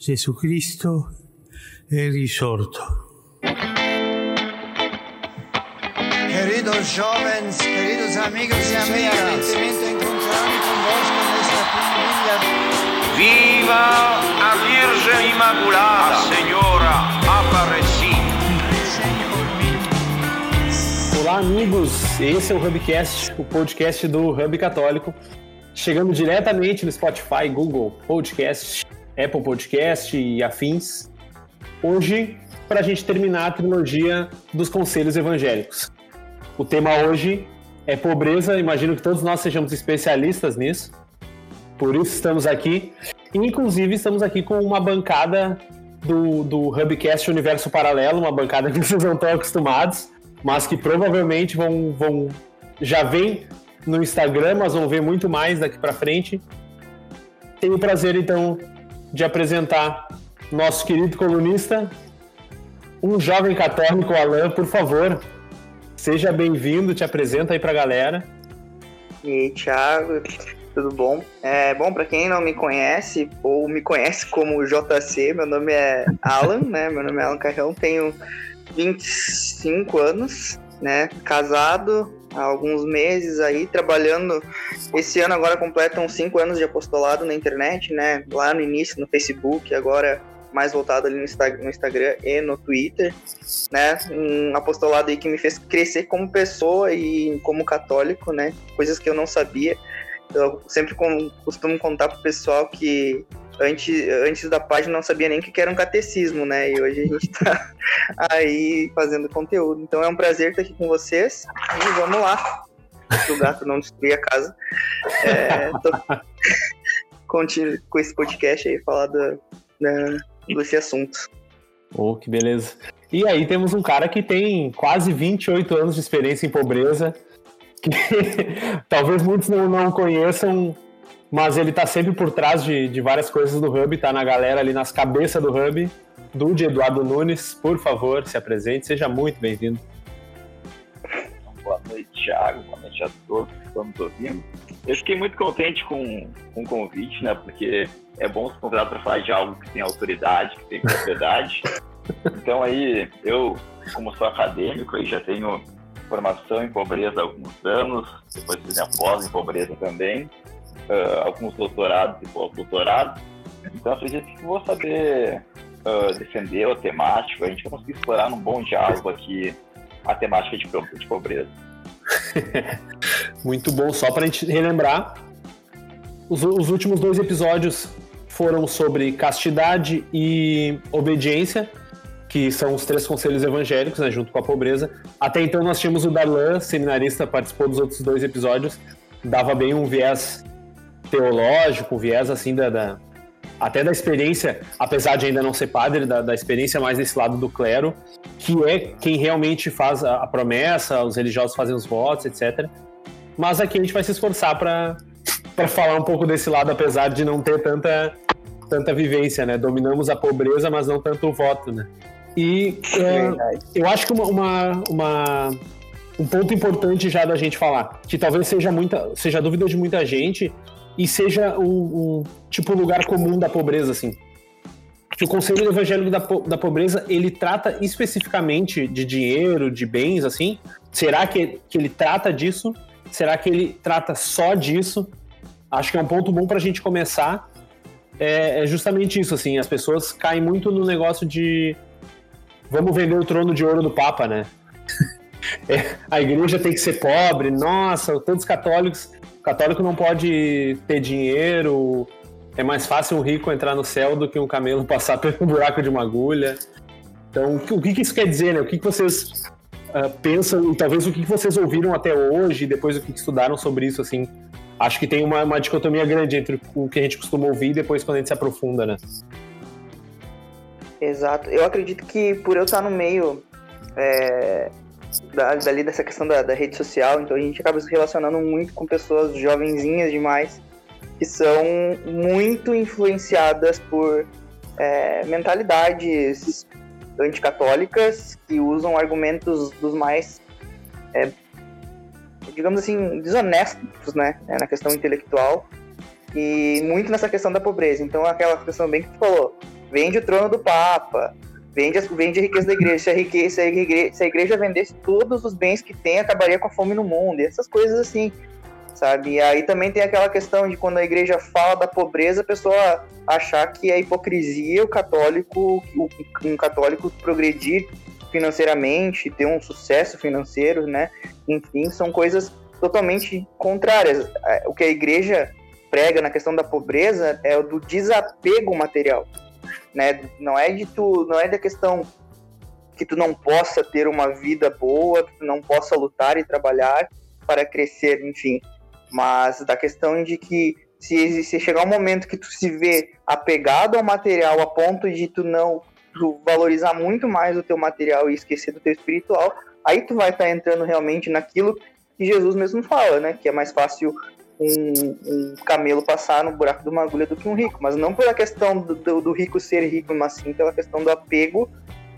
Jesucristo è risorto. Queridos jovens, queridos amigos e amigas, encontrarme convosco nesta família. Viva a Virgem Imaculada, a Senhora Aparecida. Olá, amigos. Esse é o Hubcast, o podcast do Hub Católico, chegando diretamente no Spotify, Google Podcast, Apple Podcast e afins. Hoje, para a gente terminar a trilogia dos conselhos evangélicos. O tema hoje é pobreza, imagino que todos nós sejamos especialistas nisso, por isso estamos aqui. Inclusive, estamos aqui com uma bancada do, do Hubcast Universo Paralelo, uma bancada que vocês não estão acostumados, mas que provavelmente vão, vão já vem no Instagram, mas vão ver muito mais daqui para frente. Tenho o prazer, então, de apresentar nosso querido colunista, um jovem católico, Alan, por favor, seja bem-vindo, te apresenta aí para a galera. E aí, Thiago, tudo bom? É, bom, para quem não me conhece, ou me conhece como JC, meu nome é Alan, né? Meu nome é Alan Carrão, tenho 25 anos, né? Casado há alguns meses aí, trabalhando. Esse ano agora completam cinco anos de apostolado na internet, né? Lá no início no Facebook, agora mais voltado ali no Instagram, no Instagram e no Twitter, né? Um apostolado aí que me fez crescer como pessoa e como católico, né? Coisas que eu não sabia. Eu sempre costumo contar pro pessoal que antes, antes da página não sabia nem o que era um catecismo, né? E hoje a gente tá aí fazendo conteúdo. Então é um prazer estar aqui com vocês e vamos lá. O gato não destruir a casa. É, tô... Continue com esse podcast aí, falar da, desse assunto. Oh, que beleza. E aí temos um cara que tem quase 28 anos de experiência em pobreza, que talvez muitos não, não conheçam, mas ele tá sempre por trás de, de várias coisas do Hub, tá na galera ali nas cabeças do Hub. Dude Eduardo Nunes, por favor, se apresente, seja muito bem-vindo. Boa noite, Thiago, boa noite a todos que estão nos ouvindo. Eu fiquei muito contente com, com o convite, né, porque é bom se convidar para falar de algo que tem autoridade, que tem propriedade. então aí, eu, como sou acadêmico, aí já tenho formação em pobreza há alguns anos, depois fiz a pós em pobreza também, uh, alguns doutorados e pós-doutorados. Então, acredito que vou saber uh, defender a temática, a gente vai conseguir explorar num bom diálogo aqui a temática de, de pobreza. Muito bom, só para a gente relembrar, os, os últimos dois episódios foram sobre castidade e obediência, que são os três conselhos evangélicos, né, junto com a pobreza. Até então nós tínhamos o Darlan, seminarista, participou dos outros dois episódios, dava bem um viés teológico, viés assim da, da, até da experiência, apesar de ainda não ser padre, da, da, experiência mais desse lado do clero, que é quem realmente faz a, a promessa, os religiosos fazem os votos, etc. Mas aqui a gente vai se esforçar para falar um pouco desse lado, apesar de não ter tanta, tanta vivência, né? Dominamos a pobreza, mas não tanto o voto, né? E é, eu acho que uma, uma, uma, um ponto importante já da gente falar, que talvez seja, muita, seja dúvida de muita gente, e seja o, o tipo lugar comum da pobreza, assim. O Conselho Evangélico da, da Pobreza, ele trata especificamente de dinheiro, de bens, assim? Será que, que ele trata disso? Será que ele trata só disso? Acho que é um ponto bom para a gente começar. É, é justamente isso, assim, as pessoas caem muito no negócio de vamos vender o trono de ouro do Papa, né? É, a igreja tem que ser pobre, nossa, todos católicos católico não pode ter dinheiro. É mais fácil um rico entrar no céu do que um camelo passar pelo buraco de uma agulha. Então, o que, isso quer dizer, né? O que, vocês uh, pensam e talvez o que, vocês ouviram até hoje, depois o que, estudaram sobre isso, assim? Acho que tem uma, uma dicotomia grande entre o que a gente costuma ouvir e depois quando a gente se aprofunda, né? Exato. Eu acredito que por eu estar no meio é, dali dessa questão da, da, rede social, então a gente acaba se relacionando muito com pessoas jovenzinhas demais que são muito influenciadas por é, mentalidades anticatólicas que usam argumentos dos mais, é, digamos assim, desonestos, né, na questão intelectual e muito nessa questão da pobreza. Então aquela questão bem que tu falou, vende o trono do Papa, vende, vende a riqueza da igreja. Se a, riqueza, se, a igreja, se a igreja vendesse todos os bens que tem, acabaria com a fome no mundo, e essas coisas assim, sabe? E aí também tem aquela questão de quando a igreja fala da pobreza, a pessoa achar que é hipocrisia o católico, um católico progredir financeiramente, ter um sucesso financeiro, né? Enfim, são coisas totalmente contrárias. É, o que a igreja prega na questão da pobreza é o do desapego material, né? Não é de tu, não é da questão que tu não possa ter uma vida boa, que tu não possa lutar e trabalhar para crescer, enfim, mas da questão de que se, se chegar um momento que tu se vê apegado ao material a ponto de tu não tu valorizar muito mais o teu material e esquecer do teu espiritual, aí tu vai estar tá entrando realmente naquilo que Jesus mesmo fala, né? Que é mais fácil um, um, camelo passar no buraco de uma agulha do que um rico, mas não pela questão do, do, do, rico ser rico, mas sim pela questão do apego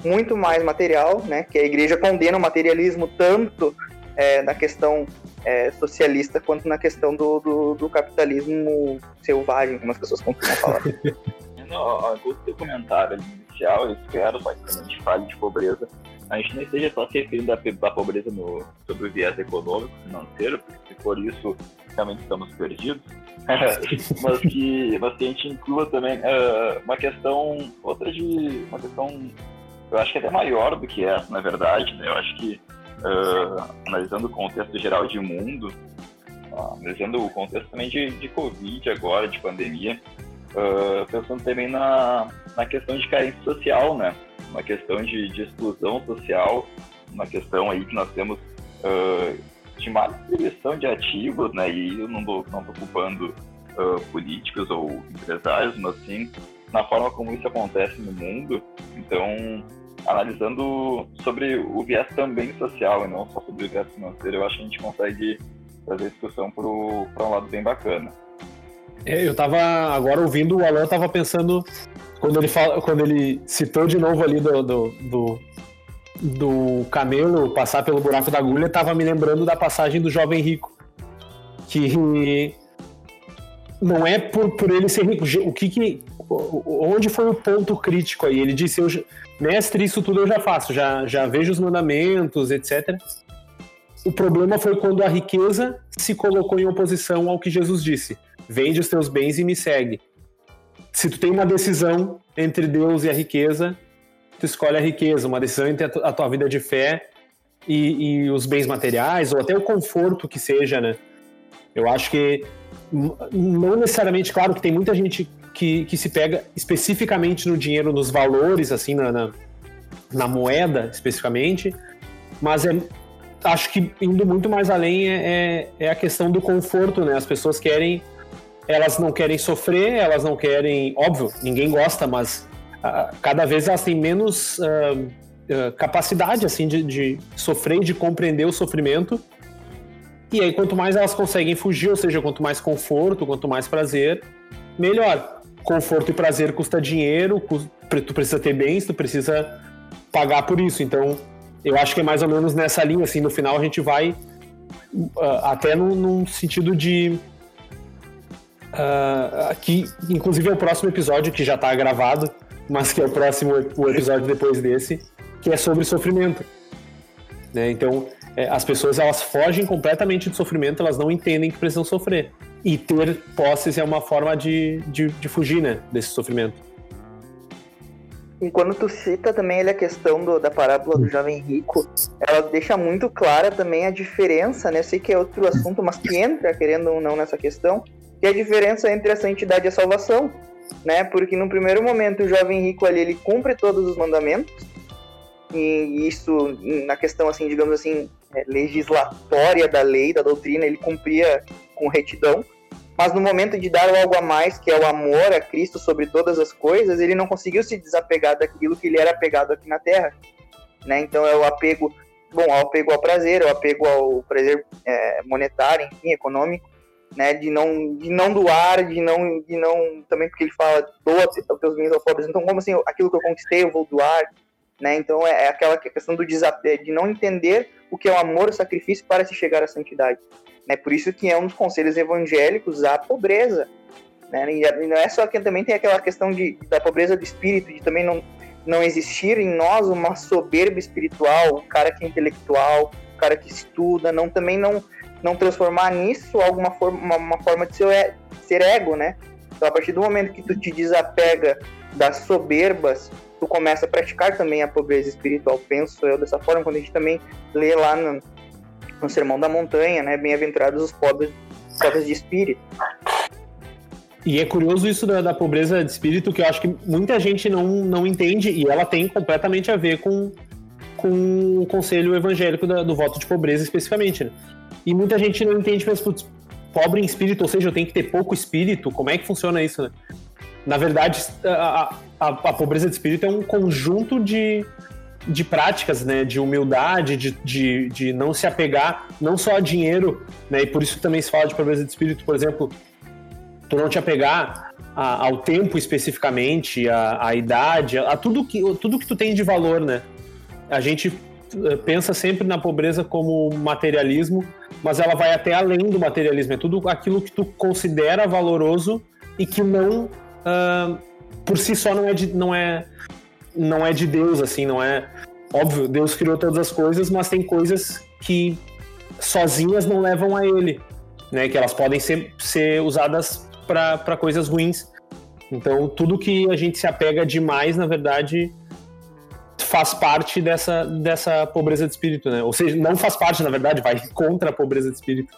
muito mais material, né? Que a igreja condena o materialismo tanto é, na questão é, socialista quanto na questão do, do, do, capitalismo selvagem, como as pessoas costumam falar. Não, o teu comentário inicial, eu espero basicamente fale de pobreza a gente nem seja só se referindo da pobreza no, sobre o viés econômico, financeiro, porque se for isso, realmente estamos perdidos, mas, que, mas que a gente inclua também uh, uma questão, outra de, uma questão, eu acho que até maior do que essa, na verdade, né? Eu acho que, uh, analisando o contexto geral de mundo, uh, analisando o contexto também de, de Covid agora, de pandemia, pensando também na, na questão de carência social, né? uma questão de, de exclusão social, uma questão aí que nós temos de má distribuição de ativos, né? E eu não estou não tô culpando uh, políticos ou empresários, mas sim na forma como isso acontece no mundo. Então, analisando sobre o viés também social e não só sobre o viés financeiro, eu acho que a gente consegue trazer a discussão para um lado bem bacana. É, eu estava agora ouvindo o Alan, estava pensando quando ele, fala, quando ele citou de novo ali do, do, do, do camelo passar pelo buraco da agulha, estava me lembrando da passagem do jovem rico. Que não é por, por ele ser rico. O que que, onde foi o ponto crítico aí? Ele disse, eu, mestre, isso tudo eu já faço, já, já vejo os mandamentos, etc. O problema foi quando a riqueza se colocou em oposição ao que Jesus disse. Vende os teus bens e me segue se tu tem uma decisão entre Deus e a riqueza, tu escolhe a riqueza, uma decisão entre a tua vida de fé e, e, os bens materiais, ou até o conforto que seja, né? Eu acho que não necessariamente, claro que tem muita gente que, que se pega especificamente no dinheiro, nos valores, assim, na, na, na moeda especificamente, mas é, acho que indo muito mais além é, é, é a questão do conforto, né? As pessoas querem elas não querem sofrer, elas não querem. Óbvio, ninguém gosta, mas cada vez elas têm menos uh, uh, capacidade assim de, de, sofrer de compreender o sofrimento. E aí, quanto mais elas conseguem fugir, ou seja, quanto mais conforto, quanto mais prazer, melhor. Conforto e prazer custa dinheiro, tu precisa ter bens, tu precisa pagar por isso. Então, eu acho que é mais ou menos nessa linha, assim, no final a gente vai até num, num sentido de Uh, que inclusive é o próximo episódio que já está gravado, mas que é o próximo o episódio depois desse, que é sobre sofrimento. Né? Então, é, as pessoas elas fogem completamente do sofrimento, elas não entendem que precisam sofrer. E ter posses é uma forma de, de, de fugir né, desse sofrimento. E quando tu cita também a questão do, da parábola do jovem rico, ela deixa muito clara também a diferença, né? Eu sei que é outro assunto, mas que entra, querendo ou não, nessa questão, que é a diferença entre a santidade e a salvação, né? Porque no primeiro momento o jovem rico ali ele cumpre todos os mandamentos e isso na questão assim, digamos assim, é, legislatória da lei, da doutrina, ele cumpria com retidão. Mas no momento de dar algo a mais, que é o amor a Cristo sobre todas as coisas, ele não conseguiu se desapegar daquilo que ele era apegado aqui na Terra, né? Então é o apego, bom, o apego ao prazer, o apego ao prazer é, monetário, enfim, econômico, né, de não, de não doar, de não, de não, também porque ele fala, doa os teus bens aos pobres, então como assim, aquilo que eu conquistei eu vou doar, né, então é, é aquela questão do desafio, de não entender o que é o amor, o sacrifício para se chegar à santidade, né, por isso que é um dos conselhos evangélicos a pobreza, Né? E não é só que também tem aquela questão de, da pobreza do espírito, de também não, não existir em nós uma soberba espiritual, um cara que é intelectual, um cara que estuda, não também não, não transformar nisso alguma forma, uma, forma de ser, ser ego, né? Então, a partir do momento que tu te desapega das soberbas, tu começa a praticar também a pobreza espiritual. Penso eu dessa forma, quando a gente também lê lá no, no Sermão da Montanha, né? Bem-aventurados os pobres, pobres de espírito. E é curioso isso da, da, pobreza de espírito, que eu acho que muita gente não, não entende, e ela tem completamente a ver com, com o conselho evangélico da, do voto de pobreza especificamente, né? E muita gente não entende, mas, putz, pobre em espírito, ou seja, eu tenho que ter pouco espírito, como é que funciona isso, né? Na verdade, a, a, a pobreza de espírito é um conjunto de, de práticas, né, de humildade, de, de, de não se apegar não só a dinheiro, né, e por isso também se fala de pobreza de espírito, por exemplo, tu não te apegar a, ao tempo especificamente, a idade, a, a, tudo que tudo que tu tem de valor, né? A gente eh, pensa sempre na pobreza como materialismo, mas ela vai até além do materialismo. É tudo aquilo que tu considera valoroso e que não, uh, por si só, não é, de, não é não é de Deus, assim, não é óbvio. Deus criou todas as coisas, mas tem coisas que sozinhas não levam a Ele, né? Que elas podem ser, ser usadas para coisas ruins. Então, tudo que a gente se apega demais, na verdade, faz parte dessa, dessa pobreza de espírito, né? Ou seja, não faz parte, na verdade, vai contra a pobreza de espírito.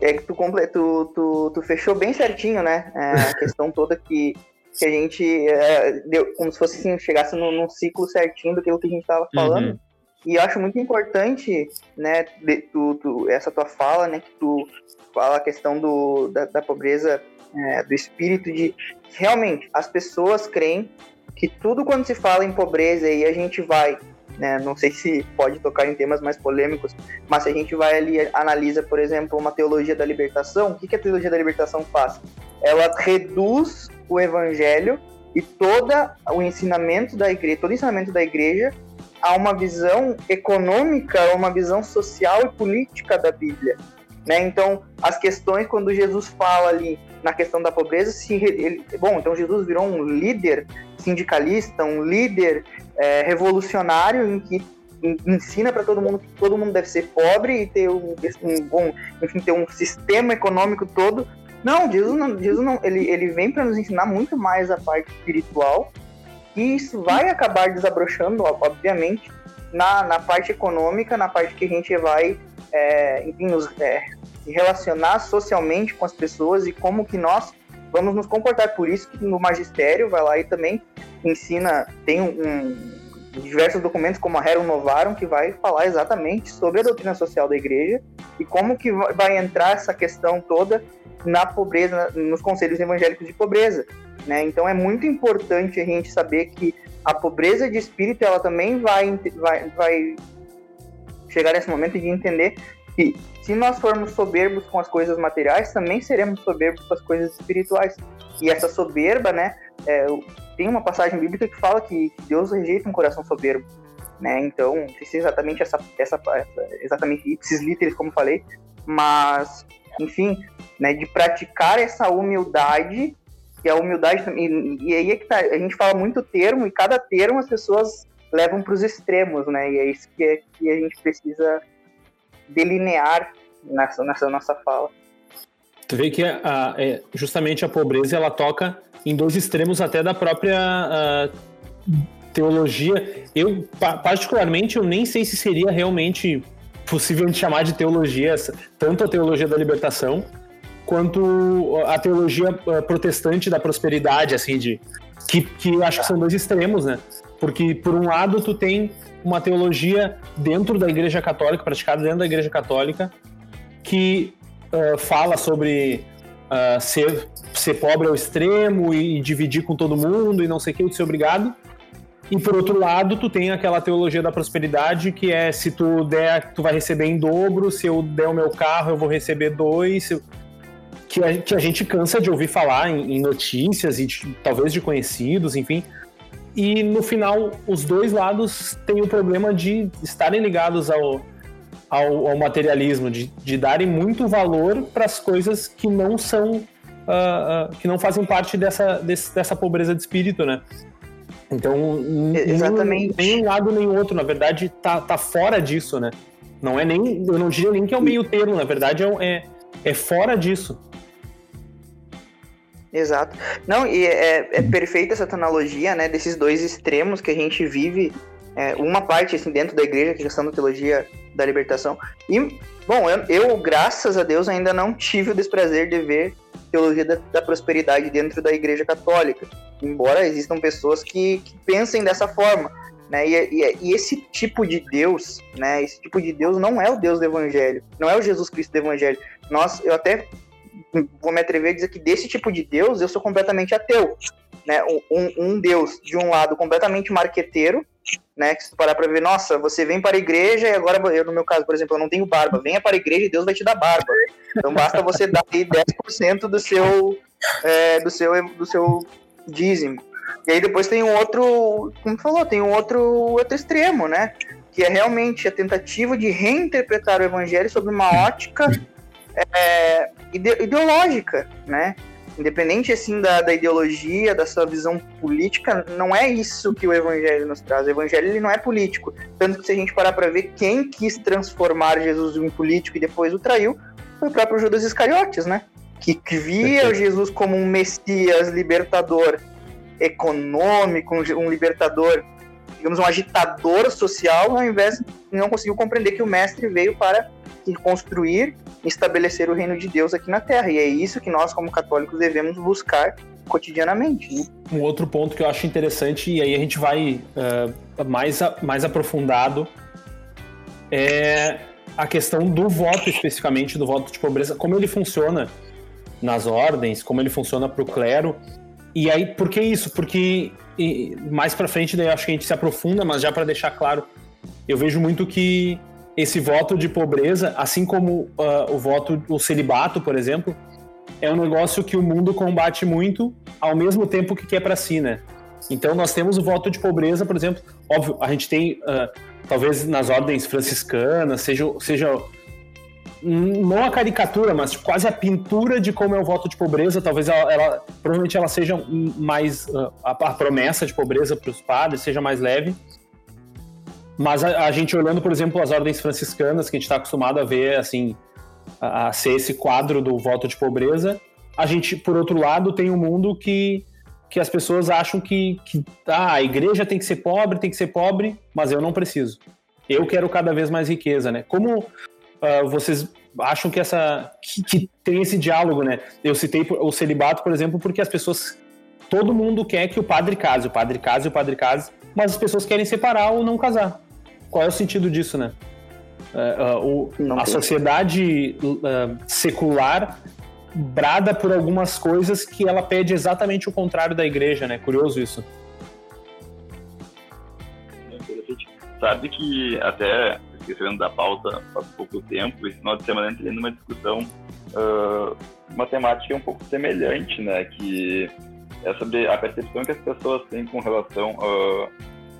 É que tu, tu, tu, tu fechou bem certinho, né? É, a questão toda que, que a gente é, deu, como se fosse assim, chegasse num, num, ciclo certinho do que a gente estava falando. Uhum. E eu acho muito importante, né, de, tu, tu, essa tua fala, né, que tu fala a questão do, da, da pobreza é, do espírito, de realmente as pessoas creem que tudo quando se fala em pobreza e a gente vai, né, não sei se pode tocar em temas mais polêmicos, mas se a gente vai ali analisa, por exemplo, uma teologia da libertação, o que, que a teologia da libertação faz? Ela reduz o evangelho e todo o ensinamento da igreja, todo o ensinamento da igreja a uma visão econômica, a uma visão social e política da Bíblia. Né? Então, as questões, quando Jesus fala ali na questão da pobreza, se ele, bom, então Jesus virou um líder sindicalista, um líder é, revolucionário em que ensina para todo mundo que todo mundo deve ser pobre e ter um, um bom, enfim, ter um sistema econômico todo. Não, Jesus não, Jesus não ele, ele vem para nos ensinar muito mais a parte espiritual e isso vai acabar desabrochando, obviamente, na, na parte econômica, na parte que a gente vai é, enfim, nos é, relacionar socialmente com as pessoas e como que nós vamos nos comportar. Por isso que no magistério vai lá e também ensina, tem um, um diversos documentos como a Rerum Novarum que vai falar exatamente sobre a doutrina social da igreja e como que vai entrar essa questão toda na pobreza, nos conselhos evangélicos de pobreza. Né? Então é muito importante a gente saber que a pobreza de espírito ela também vai, vai, vai chegar nesse momento de entender que se nós formos soberbos com as coisas materiais, também seremos soberbos com as coisas espirituais. E essa soberba, né? É, tem uma passagem bíblica que fala que Deus rejeita um coração soberbo, né? Então, precisa exatamente essa, essa, exatamente ipsis literis, como falei, mas, enfim, né? De praticar essa humildade que a humildade e, e aí é que tá, a gente fala muito termo e cada termo as pessoas levam para os extremos, né? E é isso que, é, que a gente precisa delinear nessa, nessa nossa fala. Tu vê que a, é, justamente a pobreza ela toca em dois extremos até da própria teologia. Eu, particularmente, eu nem sei se seria realmente possível de chamar de teologia, tanto a teologia da libertação quanto a teologia protestante da prosperidade, assim, de que, que acho que são dois extremos, né? Porque, por um lado, tu tem uma teologia dentro da Igreja Católica, praticada dentro da Igreja Católica, que uh, fala sobre uh, ser, ser pobre ao extremo e, e, dividir com todo mundo e não sei o que, o ser obrigado. E por outro lado, tu tem aquela teologia da prosperidade que é se tu der, tu vai receber em dobro, se eu der o meu carro, eu vou receber dois. Eu... Que, a, que a gente cansa de ouvir falar em, em notícias e de, talvez de conhecidos, enfim. E no final, os dois lados têm o problema de estarem ligados ao, ao, ao materialismo, de, de darem muito valor para as coisas que não são uh, uh, que não fazem parte dessa, desse, dessa pobreza de espírito, né? Então, Exatamente. nem um lado nem o outro, na verdade, tá, tá fora disso, né? Não é nem, eu não diria nem que é o meio termo, na verdade é, é, é fora disso. Exato. Não, e é, é perfeita essa analogia, né, desses dois extremos que a gente vive, é, uma parte, assim, dentro da igreja, que é a questão da teologia da libertação, e, bom, eu, eu, graças a Deus, ainda não tive o desprazer de ver teologia da, da prosperidade dentro da igreja católica, embora existam pessoas que, que pensem dessa forma, né, e, e, e, esse tipo de Deus, né, esse tipo de Deus não é o Deus do Evangelho, não é o Jesus Cristo do Evangelho. Nós, eu até vou me atrever a dizer que desse tipo de Deus eu sou completamente ateu. Né? Um, um Deus, de um lado, completamente marqueteiro, né? Que se tu parar para ver, nossa, você vem para a igreja e agora, eu, no meu caso, por exemplo, eu não tenho barba, venha para a igreja e Deus vai te dar barba. Então basta você dar aí 10% do seu, é, do seu, do seu dízimo. E aí depois tem um outro, como falou, tem um outro, outro extremo, né? Que é realmente a tentativa de reinterpretar o evangelho sob uma ótica é, ide ideológica, né? Independente assim da, da, ideologia, da sua visão política, não é isso que o evangelho nos traz. O evangelho ele não é político. Tanto que se a gente parar para ver quem quis transformar Jesus em político e depois o traiu, foi o próprio Judas Iscariotes, né? Que, que via Jesus como um messias libertador econômico, um libertador, digamos, um agitador social, ao invés de não conseguiu compreender que o mestre veio para construir e estabelecer o reino de Deus aqui na Terra. E é isso que nós, como católicos, devemos buscar cotidianamente. Né? Um outro ponto que eu acho interessante, e aí a gente vai uh, mais, a, mais aprofundado, é a questão do voto, especificamente do voto de pobreza, como ele funciona nas ordens, como ele funciona para o clero. E aí, por que isso? Porque mais para frente, daí acho que a gente se aprofunda, mas já para deixar claro, eu vejo muito que esse voto de pobreza, assim como uh, o voto, o celibato, por exemplo, é um negócio que o mundo combate muito ao mesmo tempo que quer para si, né? Então nós temos o voto de pobreza, por exemplo, óbvio, a gente tem uh, talvez nas ordens franciscanas, seja, seja não a caricatura, mas quase a pintura de como é o voto de pobreza, talvez ela, ela provavelmente ela seja mais uh, a, a promessa de pobreza para os padres seja mais leve, mas a, a, gente olhando, por exemplo, as ordens franciscanas, que a gente está acostumado a ver, assim, a, a, ser esse quadro do voto de pobreza, a gente, por outro lado, tem um mundo que, que as pessoas acham que, que ah, a igreja tem que ser pobre, tem que ser pobre, mas eu não preciso. Eu quero cada vez mais riqueza, né? Como uh, vocês acham que essa que, que, tem esse diálogo, né? Eu citei o celibato, por exemplo, porque as pessoas todo mundo quer que o padre case, o padre case, o padre case, mas as pessoas querem separar ou não casar qual é o sentido disso, né? Uh, uh, o, a sociedade uh, secular brada por algumas coisas que ela pede exatamente o contrário da igreja, né? Curioso isso. Sabe que até esquecendo da pauta faz pouco tempo, esse final de semana entrei numa discussão, uma temática um pouco semelhante, né? Que é sobre a percepção que as pessoas têm com relação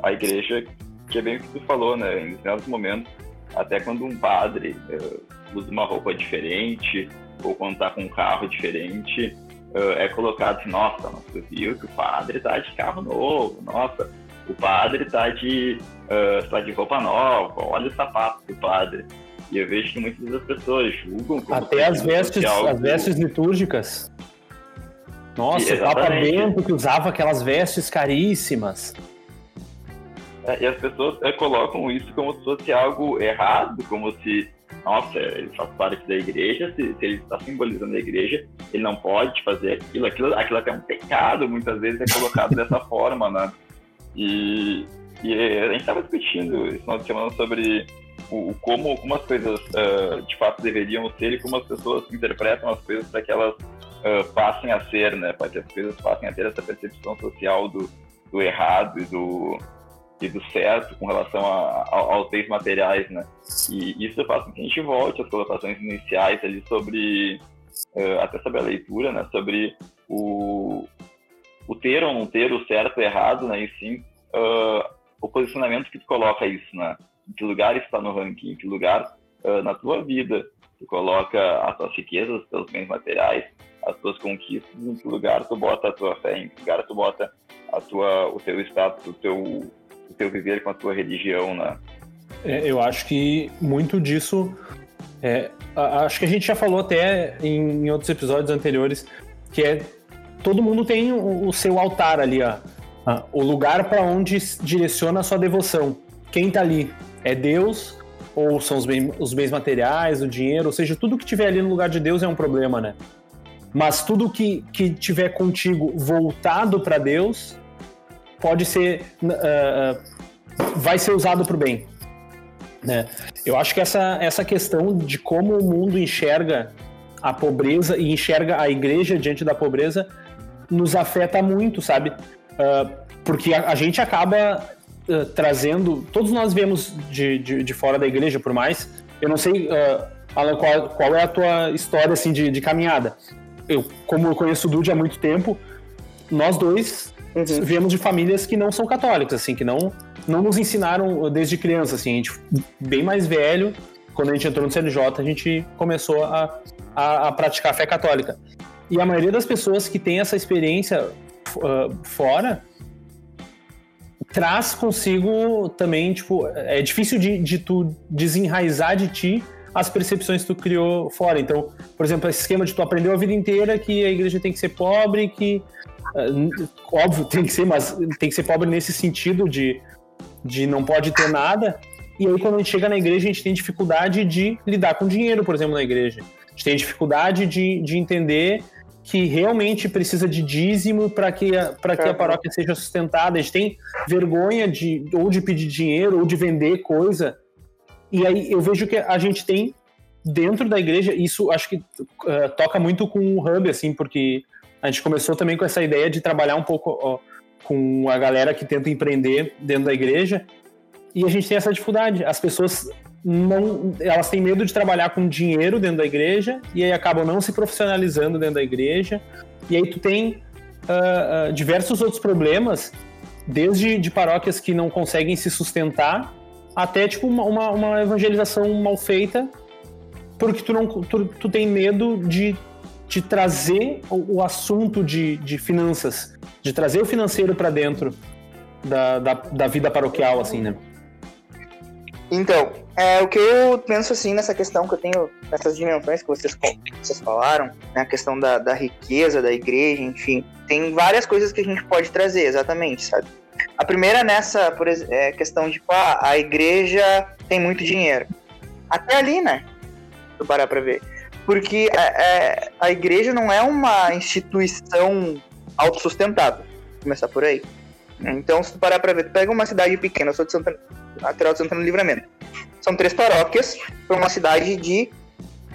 à igreja que é bem o que tu falou, né? Em determinados momentos, até quando um padre uh, usa uma roupa diferente ou quando tá com um carro diferente, uh, é colocado assim, nossa, tu viu que o padre tá de carro novo, nossa, o padre tá de, uh, tá de roupa nova, olha o sapato do padre. E eu vejo que muitas das pessoas julgam Até as vestes, algo... as vestes litúrgicas. Nossa, o Papa Bento que usava aquelas vestes caríssimas. É, e as pessoas é, colocam isso como se fosse algo errado, como se, nossa, ele faz parte da igreja, se, se ele está simbolizando a igreja, ele não pode fazer aquilo, aquilo, aquilo até é um pecado, muitas vezes é colocado dessa forma, né? E, e a gente estava discutindo esse final de semana sobre o, como, como as coisas uh, de fato deveriam ser e como as pessoas interpretam as coisas para que elas uh, passem a ser, né? Para que as coisas passem a ter essa percepção social do, do errado e do, e do certo com relação a, a, aos bens materiais, né? E isso faz com que a gente volte às colocações iniciais ali sobre, uh, até sobre a leitura, né? Sobre o, o ter ou não ter, o certo ou errado, né? E sim uh, o posicionamento que tu coloca isso, né? Em que lugar está no ranking, em que lugar uh, na tua vida tu coloca as tuas riquezas, os teus bens materiais, as tuas conquistas, em que lugar tu bota a tua fé, em que lugar tu bota a tua, o teu status, o teu, teu viver com a tua religião, né? É, eu acho que muito disso. É, acho que a gente já falou até em, em outros episódios anteriores que é todo mundo tem o, o seu altar ali, ó, o lugar para onde direciona a sua devoção. Quem tá ali é Deus ou são os, os bens materiais, o dinheiro, ou seja, tudo que tiver ali no lugar de Deus é um problema, né? Mas tudo que, que tiver contigo voltado para Deus pode ser. Uh, vai ser usado para o bem. Né? Eu acho que essa, essa questão de como o mundo enxerga a pobreza e enxerga a igreja diante da pobreza nos afeta muito, sabe? Uh, porque a, a, gente acaba uh, trazendo. Todos nós vemos de, de, de, fora da igreja, por mais. Eu não sei, uh, Alan, qual, qual é a tua história assim, de, de caminhada. Eu, como eu conheço o Dude há muito tempo, nós dois uhum. viemos de famílias que não são católicas, assim, que não, não nos ensinaram desde criança, assim, a gente bem mais velho, quando a gente entrou no CNJ, a gente começou a, a, a praticar a fé católica. E a maioria das pessoas que tem essa experiência uh, fora traz consigo também, tipo, é difícil de, de tu desenraizar de ti as percepções que tu criou fora. Então, por exemplo, esse esquema de tu aprendeu a vida inteira que a igreja tem que ser pobre, que uh, óbvio tem que ser, mas tem que ser pobre nesse sentido de, de não pode ter nada. E aí, quando a gente chega na igreja, a gente tem dificuldade de lidar com dinheiro, por exemplo, na igreja. A gente tem dificuldade de, de entender que realmente precisa de dízimo para que, a, que a paróquia seja sustentada. A gente tem vergonha de ou de pedir dinheiro ou de vender coisa. E aí eu vejo que a gente tem dentro da igreja, isso acho que uh, toca muito com o Hub, assim, porque a gente começou também com essa ideia de trabalhar um pouco com a galera que tenta empreender dentro da igreja. E a gente tem essa dificuldade. As pessoas não, elas têm medo de trabalhar com dinheiro dentro da igreja e aí acabam não se profissionalizando dentro da igreja. E aí tu tem uh, uh, diversos outros problemas, desde de paróquias que não conseguem se sustentar até tipo uma, uma, evangelização mal feita, porque tu não tu, tu tem medo de, de trazer o, o assunto de, de finanças, de trazer o financeiro para dentro da, da, da vida paroquial, assim, né? Então, é, o que eu penso assim nessa questão que eu tenho, nessas dimensões que vocês, vocês falaram, né, a questão da, da riqueza da igreja, enfim, tem várias coisas que a gente pode trazer, exatamente, sabe? A primeira nessa por, é, questão de, tipo, ah, a igreja tem muito dinheiro. Até ali, né? Se tu parar pra ver. Porque é, é, a igreja não é uma instituição autossustentável. Começar por aí. Então, se tu parar pra ver, tu pega uma cidade pequena, eu sou de Santana, lateral de Santana do Livramento. São três paróquias para uma cidade de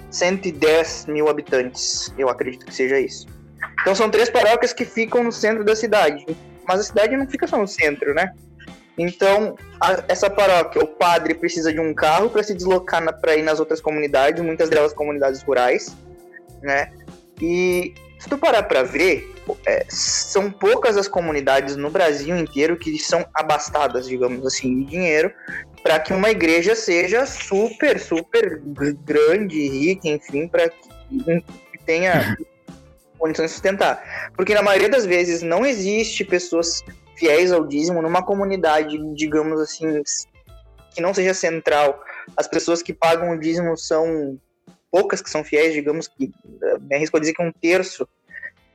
110 mil habitantes, eu acredito que seja isso. Então são três paróquias que ficam no centro da cidade, mas a cidade não fica só no centro, né? Então, a, essa paróquia, o padre precisa de um carro para se deslocar para ir nas outras comunidades, muitas delas comunidades rurais, né? E se tu parar para ver, é, são poucas as comunidades no Brasil inteiro que são abastadas, digamos assim, de dinheiro para que uma igreja seja super, super grande, rica, enfim, para que tenha condições de sustentar. Porque na maioria das vezes não existe pessoas fiéis ao dízimo numa comunidade, digamos assim, que não seja central. As pessoas que pagam o dízimo são poucas que são fiéis, digamos que, me arrisco a dizer que um terço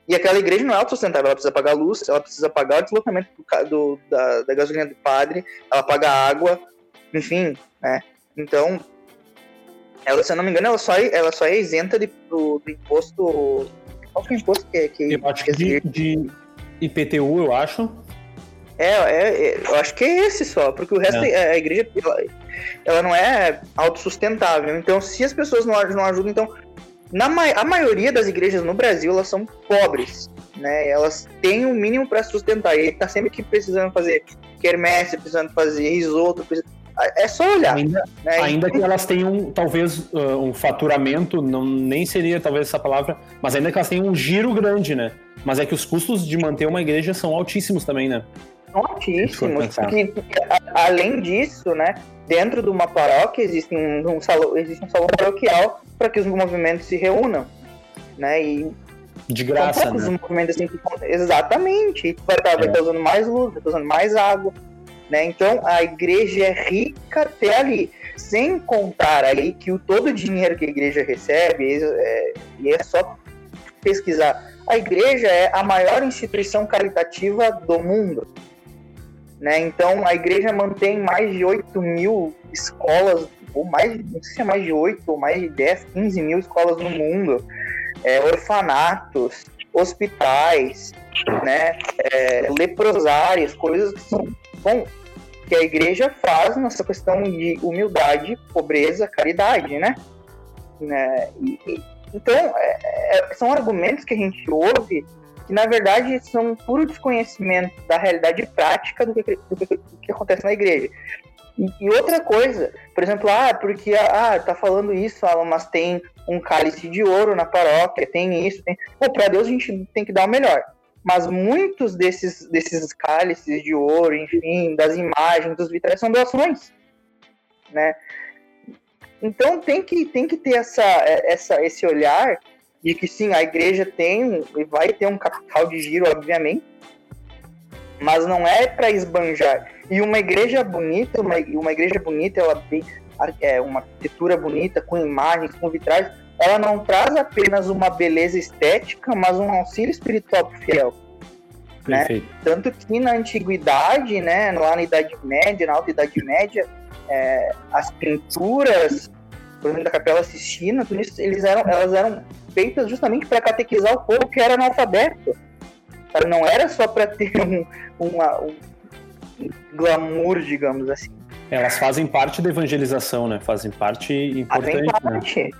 e aquela igreja não é autossustentável, ela precisa pagar luz, ela precisa pagar o deslocamento do, do, da, da gasolina do padre, ela paga água, enfim, né? Então, ela, se eu não me engano, ela só, é, ela só é isenta de, do, do imposto. Qual que é o imposto que é? Que, eu acho que de, de IPTU, eu acho. É, é, é, eu acho que é esse só, porque o resto, é. a igreja, ela, ela, não é autossustentável. Então, se as pessoas não, não ajudam, então na a maioria das igrejas no Brasil elas são pobres, né? Elas têm o um mínimo para sustentar. E tá sempre que precisando fazer quermesse, precisando fazer risoto, precisando... é só olhar. Ainda, né? ainda que elas tenham talvez uh, um faturamento, não nem seria talvez essa palavra, mas ainda que elas tenham um giro grande, né? Mas é que os custos de manter uma igreja são altíssimos também, né? Altíssimos. Porque, além disso, né? dentro de uma paróquia existe um, um salão, existe um salão paroquial para que os movimentos se reúnam, né? E De graça, São poucos né? movimentos assim Exatamente. E vai estar É. usando mais luz, vai estar usando mais água. Né? Então a igreja é rica até ali. Sem contar aí que o todo o dinheiro que a igreja recebe, é, e é só pesquisar, a igreja é a maior instituição caritativa do mundo. Né? Então a igreja mantém mais de 8 mil escolas, ou mais, não sei se é mais de 8 ou mais de 10, 15 mil escolas no mundo, é, orfanatos, hospitais, né? é, leprosários, coisas que são bom, que a igreja faz nessa questão de humildade, pobreza, caridade, né? né? E- e- então, é- é- são argumentos que a gente ouve que, na verdade, são puro desconhecimento da realidade prática do que, do que, do que acontece na igreja. E, e outra coisa, por exemplo, ah, porque ah, tá falando isso, Alan, mas tem um cálice de ouro na paróquia, tem isso, tem. Pô, pra Deus a gente tem que dar o melhor mas muitos desses, desses cálices de ouro, enfim, das imagens, dos vitrais, são doações, né? Então tem que, tem que ter essa, essa, esse olhar de que sim, a igreja tem e vai ter um capital de giro, obviamente, mas não é para esbanjar. E uma igreja bonita, uma, uma igreja bonita, ela tem é, uma arquitetura bonita, com imagens, com vitrais, ela não traz apenas uma beleza estética, mas um auxílio espiritual pro fiel. Né? Tanto que na antiguidade, né, lá na Idade Média, na Alta Idade Média, é, as pinturas, por exemplo, da Capela Sistina, tudo isso, eles eram, elas eram feitas justamente para catequizar o povo que era analfabeto. Não era só para ter um, uma, um glamour, digamos assim. Elas fazem parte da evangelização, né? Fazem parte Fazem importante. né?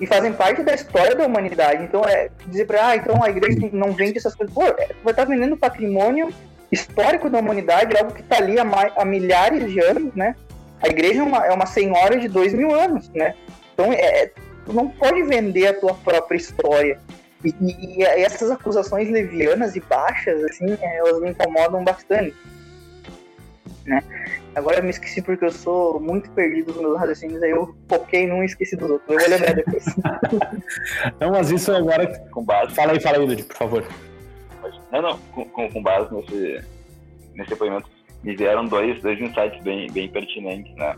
E fazem parte da história da humanidade. Então, é dizer para ah, então a igreja não vende essas coisas. Pô, é, vai estar vendendo patrimônio histórico da humanidade, algo que está ali há, mais, há, milhares de anos, né? A igreja é uma, é uma senhora de dois mil anos, né? Então, é, tu não pode vender a tua própria história. E, e, e essas acusações levianas e baixas, assim, elas me incomodam bastante. Né? Agora eu me esqueci porque eu sou muito perdido nos meus raciocínios, aí eu foquei num e esqueci dos outros. Eu vou lembrar depois. não, mas isso agora. Com base. Fala aí, fala aí, Lud, por favor. Não, não, com, com base nesse, nesse depoimento, me vieram dois, dois insights bem, bem pertinentes, né?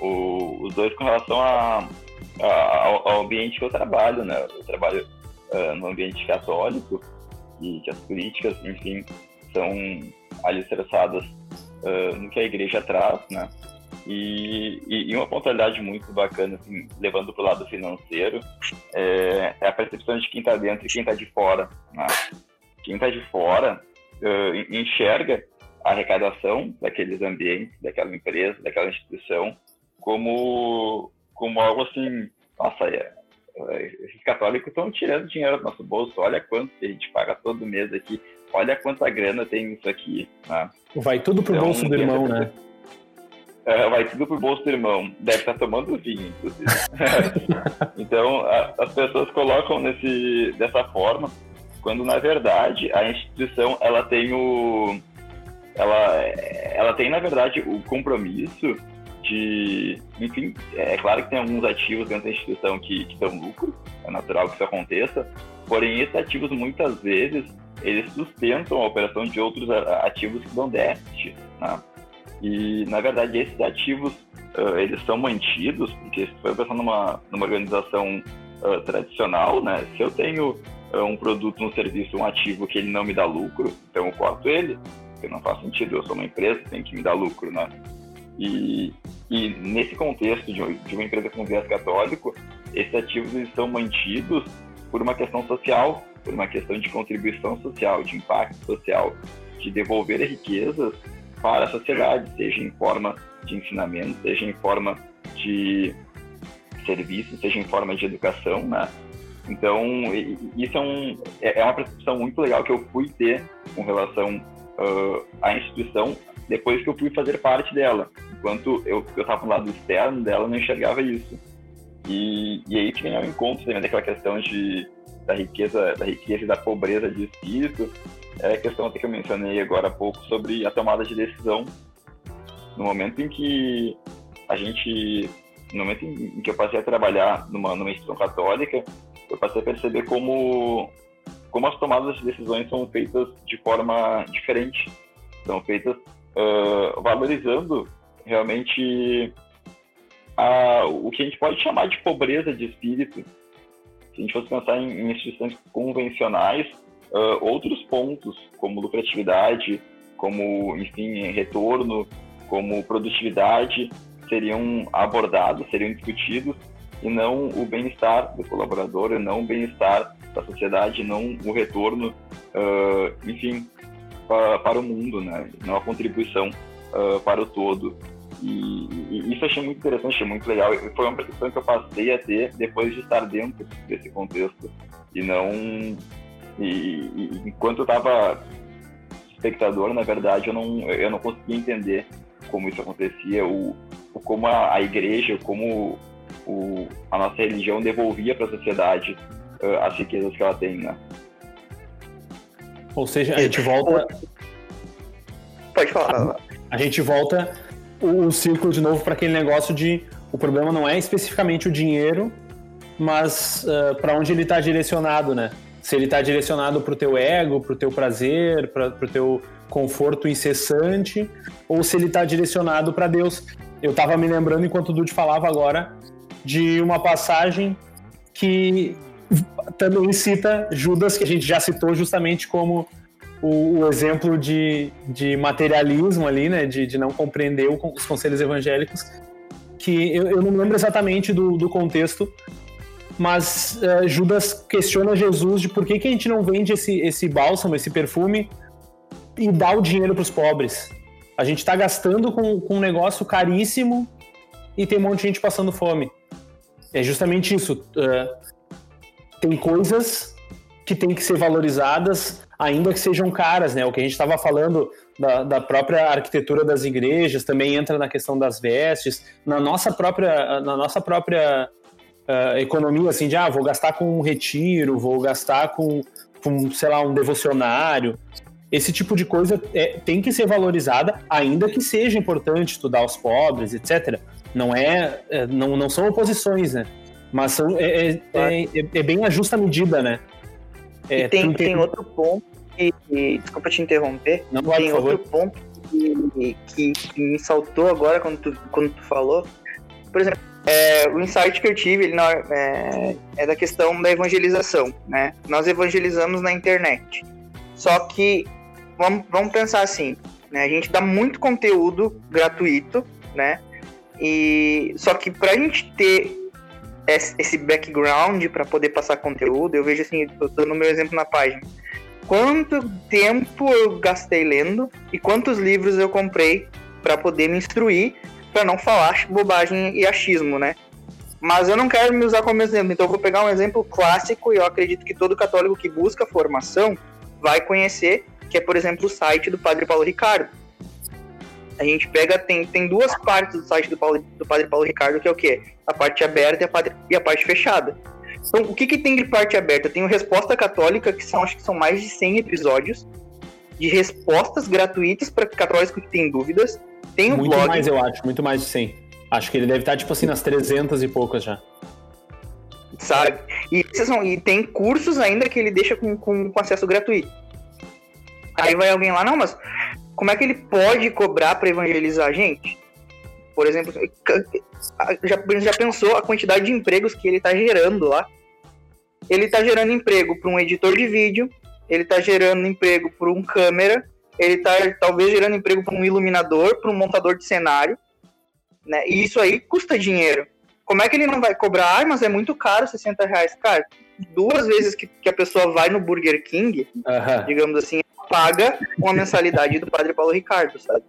O, os dois com relação a, a, ao, ao, ambiente que eu trabalho, né? Eu trabalho uh, no ambiente católico e que as políticas, enfim, são alicerçadas no que a igreja traz, né? E, e, e uma pontualidade muito bacana, assim, levando para o lado financeiro, é, é, a percepção de quem está dentro e quem está de fora. Né? Quem está de fora uh, enxerga a arrecadação daqueles ambientes, daquela empresa, daquela instituição, como, como algo assim, nossa, é, esses católicos estão tirando dinheiro do nosso bolso, olha quanto que a gente paga todo mês aqui, olha quanta grana tem isso aqui. Né? Vai tudo pro então, bolso do irmão, né? É, vai tudo pro bolso do irmão. Deve estar tomando vinho, inclusive. então, a, as pessoas colocam nesse, dessa forma, quando na verdade a instituição ela tem o. Ela, ela tem, na verdade, o compromisso de. Enfim, é claro que tem alguns ativos dentro da instituição que, que dão lucro, é natural que isso aconteça, porém, esses ativos muitas vezes eles sustentam a operação de outros ativos que dão déficit. Né? E, na verdade, esses ativos uh, eles são mantidos, porque se for pensar numa, numa organização uh, tradicional, né? se eu tenho uh, um produto, um serviço, um ativo que ele não me dá lucro, então eu corto ele, porque não faz sentido, eu sou uma empresa, tem que me dar lucro. Né? E, e nesse contexto de, de uma empresa com viés católico, esses ativos eles são mantidos por uma questão social, por uma questão de contribuição social, de impacto social, de devolver riquezas para a sociedade, seja em forma de ensinamento, seja em forma de serviço, seja em forma de educação, né? Então, isso é, um, é uma percepção muito legal que eu fui ter com relação uh, à instituição depois que eu fui fazer parte dela. Enquanto eu estava no lado externo dela, eu não enxergava isso. E, e aí que vem encontro também daquela questão de da riqueza, da riqueza e da pobreza de espírito, é a questão que eu mencionei agora há pouco sobre a tomada de decisão. No momento em que a gente, no momento em que eu passei a trabalhar numa, numa instituição católica, eu passei a perceber como como as tomadas de decisões são feitas de forma diferente. São feitas uh, valorizando realmente a, o que a gente pode chamar de pobreza de espírito. Se a gente fosse pensar em, em instituições convencionais, uh, outros pontos, como lucratividade, como, enfim, retorno, como produtividade, seriam abordados, seriam discutidos, e não o bem-estar do colaborador, e não o bem-estar da sociedade, não o retorno, uh, enfim, para, para, o mundo, né? não a contribuição uh, para o todo. E, e, isso achei muito interessante, achei muito legal. Foi uma percepção que eu passei a ter depois de estar dentro desse contexto. E não. E, e enquanto eu estava espectador, na verdade, eu não, eu não conseguia entender como isso acontecia, o, o como a, a igreja, como o, a nossa religião devolvia para a sociedade uh, as riquezas que ela tem, né? Ou seja, a gente volta. Pode falar. A gente volta o, o círculo de novo para aquele negócio de o problema não é especificamente o dinheiro, mas uh, para onde ele está direcionado, né? Se ele está direcionado para o teu ego, para o teu prazer, para o teu conforto incessante, ou se ele está direcionado para Deus. Eu estava me lembrando, enquanto o Dude falava agora, de uma passagem que também cita Judas, que a gente já citou justamente como o, o exemplo de, de materialismo ali, né, de, de não compreender o, os conselhos evangélicos, que eu, eu não lembro exatamente do, do contexto, mas uh, Judas questiona Jesus de por que, que a gente não vende esse, esse bálsamo, esse perfume, e dá o dinheiro para os pobres. A gente está gastando com, com um negócio caríssimo e tem um monte de gente passando fome. É justamente isso. Uh, tem coisas que têm que ser valorizadas, ainda que sejam caras, né? O que a gente estava falando da, da, própria arquitetura das igrejas também entra na questão das vestes, na nossa própria, na nossa própria uh, economia, assim, de ah, vou gastar com um retiro, vou gastar com, com sei lá, um devocionário. Esse tipo de coisa é, tem que ser valorizada, ainda que seja importante estudar os pobres, etc. Não é, é não, não são oposições, né? Mas são, é, é, é, é bem a justa medida, né? E tem, tem outro ponto que, desculpa te interromper, Não, tem outro ponto que, que, que, me saltou agora quando tu, quando tu falou. Por exemplo, é, o insight que eu tive ele não, é, é, da questão da evangelização, né? Nós evangelizamos na internet. Só que vamos, vamos pensar assim, né? A gente dá muito conteúdo gratuito, né? E só que para a gente ter esse background para poder passar conteúdo, eu vejo assim, eu dando meu exemplo na página. Quanto tempo eu gastei lendo e quantos livros eu comprei para poder me instruir, para não falar bobagem e achismo, né? Mas eu não quero me usar como exemplo, então eu vou pegar um exemplo clássico e eu acredito que todo católico que busca formação vai conhecer, que é, por exemplo, o site do Padre Paulo Ricardo. A gente pega, tem, tem duas partes do site do, Paulo, do Padre Paulo Ricardo, que é o quê? A parte aberta e a, parte, e a parte fechada. Então, o que, que tem de parte aberta? Tem o Resposta Católica, que são, acho que são mais de 100 episódios de respostas gratuitas para católicos que têm dúvidas. Tem o muito blog. mais, eu acho, muito mais de 100. Acho que ele deve estar, tipo assim, nas 300 e poucas já. Sabe? E, são, e tem cursos ainda que ele deixa com, com, com acesso gratuito. Aí vai alguém lá, não, mas como é que ele pode cobrar para evangelizar a gente? Por exemplo, já, já pensou a quantidade de empregos que ele está gerando lá? Ele está gerando emprego para um editor de vídeo, ele está gerando emprego para um câmera, ele está talvez gerando emprego para um iluminador, para um montador de cenário, né? E isso aí custa dinheiro. Como é que ele não vai cobrar? Ah, mas é muito caro 60 reais. Cara, duas vezes que, que a pessoa vai no Burger King, digamos assim, paga uma mensalidade do Padre Paulo Ricardo, sabe?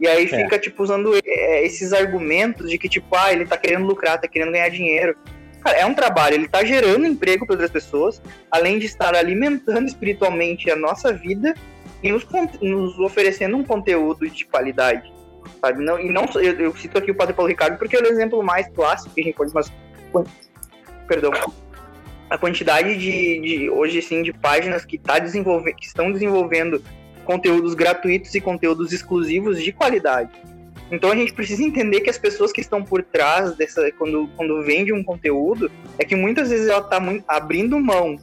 E aí é. fica, tipo, usando é, esses argumentos de que, tipo, ah, ele tá querendo lucrar, tá querendo ganhar dinheiro. Cara, é um trabalho, ele tá gerando emprego para outras pessoas, além de estar alimentando espiritualmente a nossa vida e nos, nos oferecendo um conteúdo de qualidade, sabe? Não, e não, eu, eu cito aqui o Padre Paulo Ricardo porque é o exemplo mais clássico que a gente pode, mas, perdão, a quantidade de, de hoje sim de páginas que, tá desenvolvendo, que estão desenvolvendo conteúdos gratuitos e conteúdos exclusivos de qualidade. Então a gente precisa entender que as pessoas que estão por trás dessa, quando, quando vende um conteúdo, é que muitas vezes ela está abrindo mão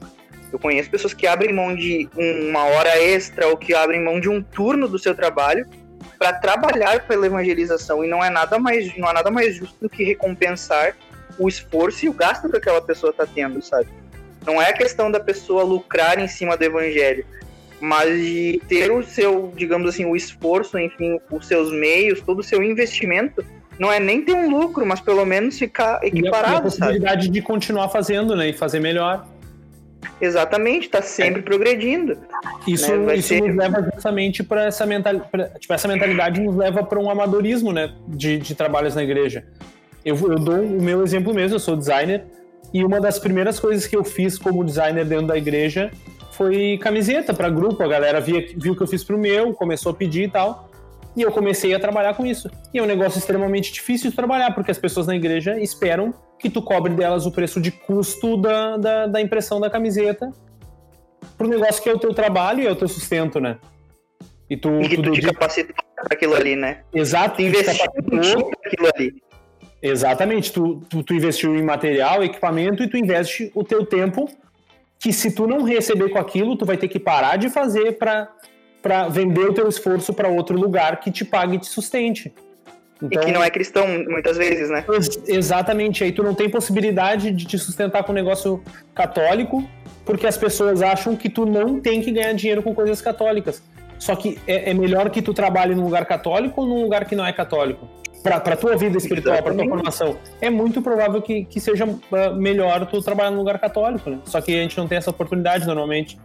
Eu conheço pessoas que abrem mão de uma hora extra ou que abrem mão de um turno do seu trabalho para trabalhar pela evangelização e não é nada mais não é nada mais justo do que recompensar o esforço e o gasto que aquela pessoa está tendo, sabe? Não é a questão da pessoa lucrar em cima do evangelho, mas de ter o seu, digamos assim, o esforço, enfim, os seus meios, todo o seu investimento, não é nem ter um lucro, mas pelo menos ficar equiparado, a, e a possibilidade sabe? de continuar fazendo, né, e fazer melhor. Exatamente, está sempre é. progredindo. Isso, né? isso ser... nos leva justamente para essa mentalidade, tipo, essa mentalidade nos leva para um amadorismo, né, de, de trabalhos na igreja. Eu, eu dou o meu exemplo mesmo, eu sou designer, e uma das primeiras coisas que eu fiz como designer dentro da igreja foi camiseta para grupo. A galera via, viu que eu fiz pro meu, começou a pedir e tal. E eu comecei a trabalhar com isso. E é um negócio extremamente difícil de trabalhar, porque as pessoas na igreja esperam que tu cobre delas o preço de custo da, da, da impressão da camiseta pro negócio que é o teu trabalho e é o teu sustento, né? E tu, e que tu, tu te capacita para aquilo ali, né? Exato. Investir aquilo ali. Exatamente. Tu, tu, tu investiu em material, equipamento e tu investe o teu tempo que se tu não receber com aquilo, tu vai ter que parar de fazer para vender o teu esforço para outro lugar que te pague e te sustente. Então, e que não é cristão, muitas vezes, né? Exatamente. Aí tu não tem possibilidade de te sustentar com um negócio católico, porque as pessoas acham que tu não tem que ganhar dinheiro com coisas católicas. Só que é, é melhor que tu trabalhe num lugar católico ou num lugar que não é católico? Para tua vida espiritual, para tua formação, é muito provável que, que seja ah, melhor tu trabalhar num lugar católico, né? Só que a gente não tem essa oportunidade normalmente.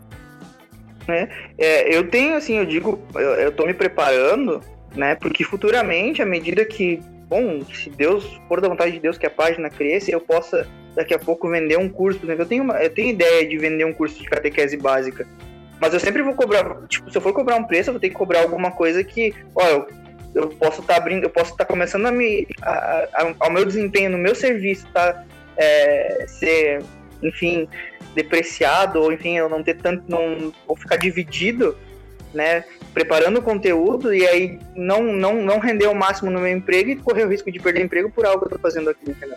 É, é eu tenho, assim, eu digo, eu, eu tô me preparando, né? Porque futuramente, à medida que, bom, se Deus for da vontade de Deus que a página cresça, eu possa daqui a pouco vender um curso, né? Eu tenho, uma, eu tenho ideia de vender um curso de catequese básica. Mas eu sempre vou cobrar, tipo, se eu for cobrar um preço, eu vou ter que cobrar alguma coisa que, ó, eu eu posso estar tá abrindo, eu posso estar tá começando a me, a, a, ao meu desempenho no meu serviço, tá? É, ser, enfim, depreciado, ou enfim, eu não ter tanto, não, ou ficar dividido, né? Preparando o conteúdo e aí não, não, não render o máximo no meu emprego e correr o risco de perder emprego por algo que eu estou fazendo aqui, entendeu?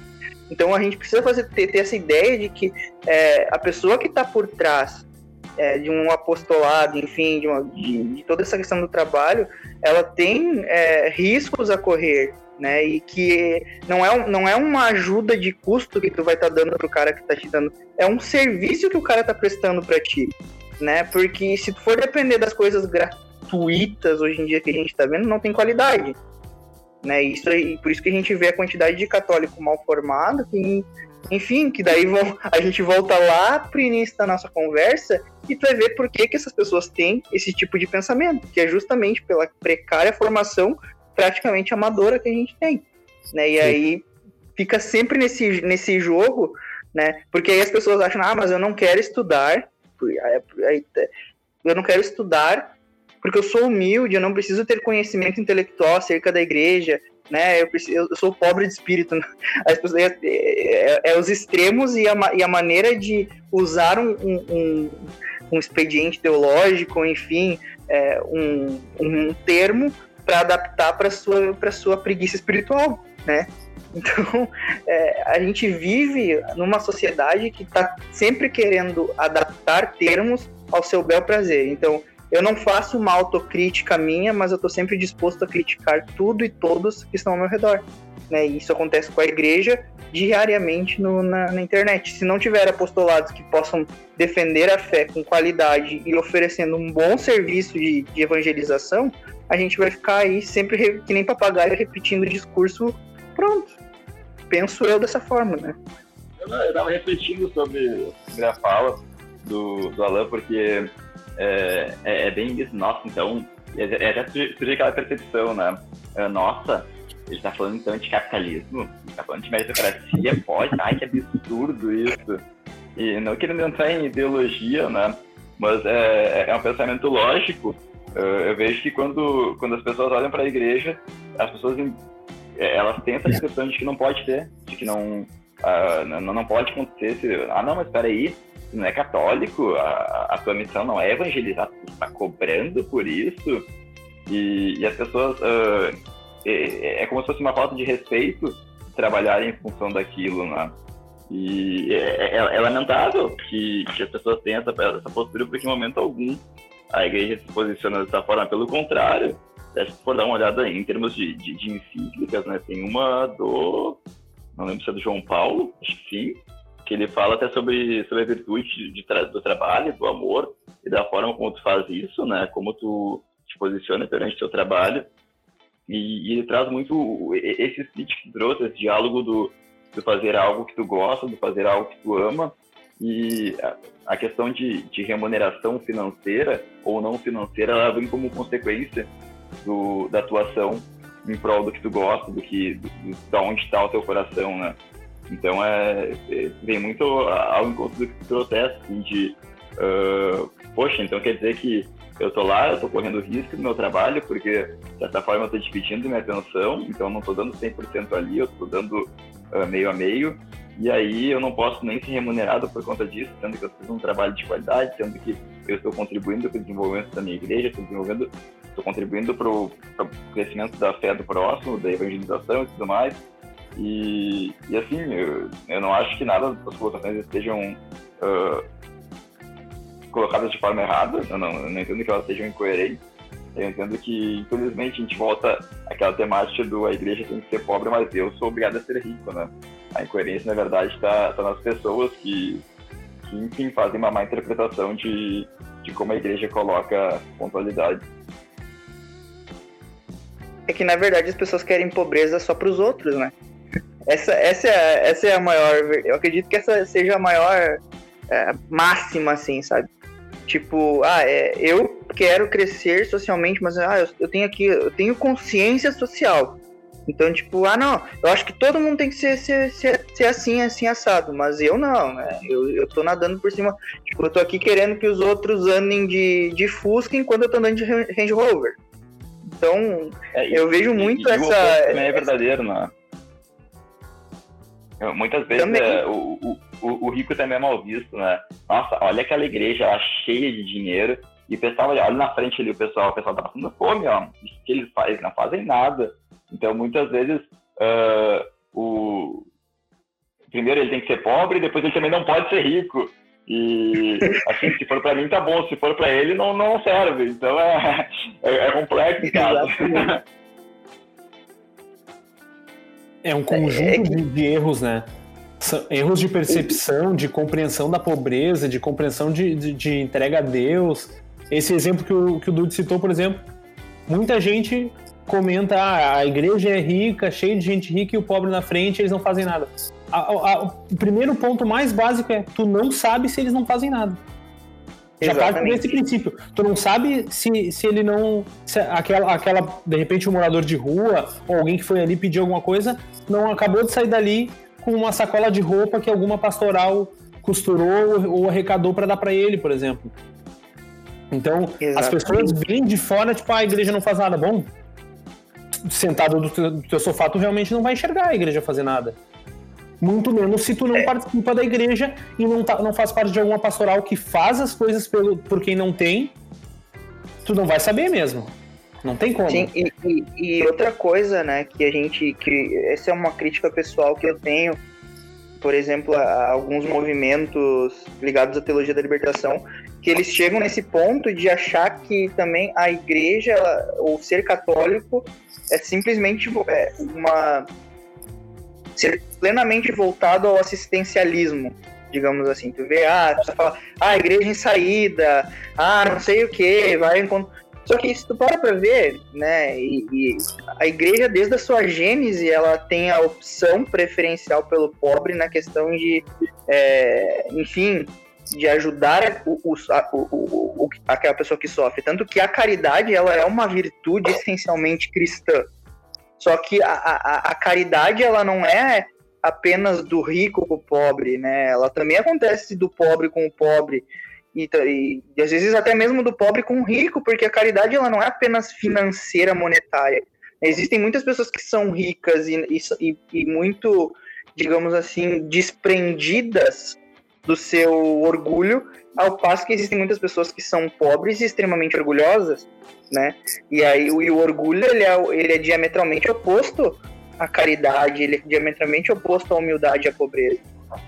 Então a gente precisa fazer, ter, ter essa ideia de que é, a pessoa que está por trás é, de um apostolado, enfim, de, uma, de, de, toda essa questão do trabalho, ela tem é, riscos a correr, né? E que não é, não é uma ajuda de custo que tu vai estar tá dando pro cara que tá te dando, é um serviço que o cara tá prestando para ti, né? Porque se tu for depender das coisas gratuitas hoje em dia que a gente tá vendo, não tem qualidade. Né, isso aí, por isso que a gente vê a quantidade de católico mal formado que enfim, que daí vão, a gente volta lá pro início da nossa conversa e tu vai ver por que, que essas pessoas têm esse tipo de pensamento, que é justamente pela precária formação praticamente amadora que a gente tem. Né? E Sim. aí fica sempre nesse, nesse jogo, né? Porque aí as pessoas acham, ah, mas eu não quero estudar, eu não quero estudar porque eu sou humilde, eu não preciso ter conhecimento intelectual acerca da igreja, né? Eu, preciso, eu sou pobre de espírito. Né? As pessoas, é, é, é, os extremos e a, e a maneira de usar um, um, um expediente teológico, enfim, é, um, um termo para adaptar para sua para sua preguiça espiritual, né? Então, é, a gente vive numa sociedade que está sempre querendo adaptar termos ao seu bel prazer. Então, eu não faço uma autocrítica minha, mas eu estou sempre disposto a criticar tudo e todos que estão ao meu redor. Né? E isso acontece com a igreja diariamente no, na, na, internet. Se não tiver apostolados que possam defender a fé com qualidade e oferecendo um bom serviço de, de evangelização, a gente vai ficar aí sempre que nem papagaio repetindo o discurso pronto. Penso eu dessa forma, né? Eu estava refletindo sobre, sobre a fala do, do Alan, porque é, é, é, bem isso, nossa, então, é, é até surge aquela percepção, né? É, nossa, ele tá falando então de capitalismo, ele tá falando de meritocracia, pode, ai que absurdo isso. E não querendo entrar em ideologia, né? Mas é, é um pensamento lógico. Eu vejo que quando, quando as pessoas olham para a igreja, as pessoas elas têm essa percepção de que não pode ter, de que não, uh, não, não pode acontecer. Ah, não, mas peraí, não é católico, a, a tua missão não é evangelizar, tu está cobrando por isso. E, e as pessoas. Uh, é, é, como se fosse uma falta de respeito trabalhar em função daquilo, né? E é, é, é lamentável que, que, as pessoas tenham essa, essa postura, porque em momento algum a igreja se posiciona dessa forma. Pelo contrário, se for dar uma olhada em termos de, de, de encíclicas, né, tem uma do. Não lembro se é do João Paulo, acho que sim, que ele fala até sobre, sobre a virtude de, do trabalho, do amor, e da forma como tu faz isso, né? Como tu te posiciona perante o teu trabalho. E, e, ele traz muito esse speech que trouxe, esse diálogo do, do fazer algo que tu gosta, do fazer algo que tu ama. E a, a questão de, de remuneração financeira ou não financeira, ela vem como consequência do, da atuação em prol do que tu gosta, do que do, do, da onde está o teu coração, né? Então é, é, vem muito ao encontro do que tu protesta, assim, de uh, poxa, então quer dizer que eu tô lá, eu tô correndo risco do meu trabalho, porque de certa forma eu tô dividindo minha atenção, então não tô dando 100% ali, eu tô dando uh, meio a meio, e aí eu não posso nem ser remunerado por conta disso, sendo que eu fiz um trabalho de qualidade, sendo que eu estou contribuindo para o desenvolvimento da minha igreja, estou desenvolvendo, estou contribuindo para o crescimento da fé do próximo, da evangelização e tudo mais. E, e assim, eu, eu não acho que nada das colocações estejam uh, colocadas de forma errada, eu não, eu não entendo que elas sejam incoerentes. Eu entendo que, infelizmente, a gente volta àquela temática do a igreja tem que ser pobre, mas eu sou obrigado a ser rico, né? A incoerência, na verdade, está tá nas pessoas que, que, enfim, fazem uma má interpretação de, de como a igreja coloca pontualidade. É que, na verdade, as pessoas querem pobreza só para os outros, né? Essa, essa, é, essa é a maior. Eu acredito que essa seja a maior é, máxima, assim, sabe? Tipo, ah, é, eu quero crescer socialmente, mas ah, eu, eu, tenho aqui, eu tenho consciência social. Então, tipo, ah, não, eu acho que todo mundo tem que ser, ser, ser, ser assim, assim, assado, mas eu não, né? Eu, eu tô nadando por cima. Tipo, eu tô aqui querendo que os outros andem de, de Fusca enquanto eu tô andando de Range Rover. Então, é, eu vejo muito e, essa. E também é verdadeiro, né? Muitas vezes é, o, o, o, rico também é mal visto, né? Nossa, olha aquela igreja lá cheia de dinheiro. E o pessoal, olha na frente ali, o pessoal, o pessoal tá passando fome, ó. O que eles fazem? Não fazem nada. Então, muitas vezes, uh, o... primeiro ele tem que ser pobre, depois ele também não pode ser rico. E, assim, se for para mim, tá bom. Se for para ele, não, não serve. Então, é, é, é complexo, cara. É um conjunto é, é que... de erros, né? São erros de percepção, de compreensão da pobreza, de compreensão de, de, de entrega a Deus. Esse exemplo que o, que o Dudu citou, por exemplo, muita gente comenta ah, a igreja é rica, cheia de gente rica e o pobre na frente, eles não fazem nada. A, a, o primeiro ponto mais básico é tu não sabe se eles não fazem nada. Já parte desse princípio. Tu não sabe se, se ele não. Se aquela, aquela, de repente, um morador de rua ou alguém que foi ali pedir alguma coisa, não acabou de sair dali com uma sacola de roupa que alguma pastoral costurou ou arrecadou para dar para ele, por exemplo. Então, Exatamente. as pessoas vêm de fora, tipo, ah, a igreja não faz nada. Bom, sentado do teu, do teu sofá, tu realmente não vai enxergar a igreja fazer nada. Muito menos se tu não é. participa da igreja e não, tá, não faz parte de alguma pastoral que faz as coisas pelo, por quem não tem, tu não vai saber mesmo. Não tem como. Sim, e, e, e, outra coisa, né, que a gente. que Essa é uma crítica pessoal que eu tenho, por exemplo, a, alguns movimentos ligados à teologia da libertação, que eles chegam nesse ponto de achar que também a igreja, ou ser católico, é simplesmente é, uma. Ser plenamente voltado ao assistencialismo digamos assim. Tu vê, ah, tu fala, ah, igreja em saída, ah, não sei o que, vai encontrar. Só que se tu para pra ver, né, e, e, a igreja, desde a sua gênese, ela tem a opção preferencial pelo pobre na questão de, é, enfim, de ajudar o, o, o, aquela pessoa que sofre. Tanto que a caridade, ela é uma virtude essencialmente cristã. Só que a, a, a caridade, ela não é apenas do rico com o pobre, né? Ela também acontece do pobre com o pobre e, e, e, às vezes até mesmo do pobre com o rico, porque a caridade ela não é apenas financeira, monetária. Existem muitas pessoas que são ricas e, e, e muito, digamos assim, desprendidas do seu orgulho, ao passo que existem muitas pessoas que são pobres e extremamente orgulhosas, né? E aí o, o orgulho ele é, ele é diametralmente oposto à caridade, ele é diametralmente oposto à humildade e à pobreza.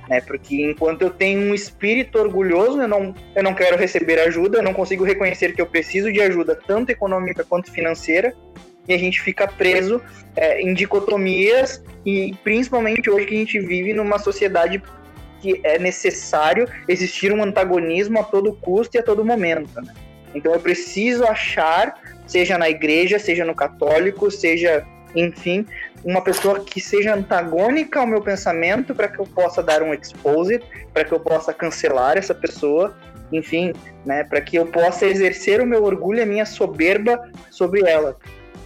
né? Porque enquanto eu tenho um espírito orgulhoso, eu não, eu não quero receber ajuda, eu não consigo reconhecer que eu preciso de ajuda, tanto econômica quanto financeira, e a gente fica preso é, em dicotomias, e principalmente hoje que a gente vive numa sociedade que é necessário existir um antagonismo a todo custo e a todo momento. Né? Então eu preciso achar, seja na igreja, seja no católico, seja, enfim, uma pessoa que seja antagônica ao meu pensamento para que eu possa dar um expose, para que eu possa cancelar essa pessoa, enfim, né, para que eu possa exercer o meu orgulho e a minha soberba sobre ela.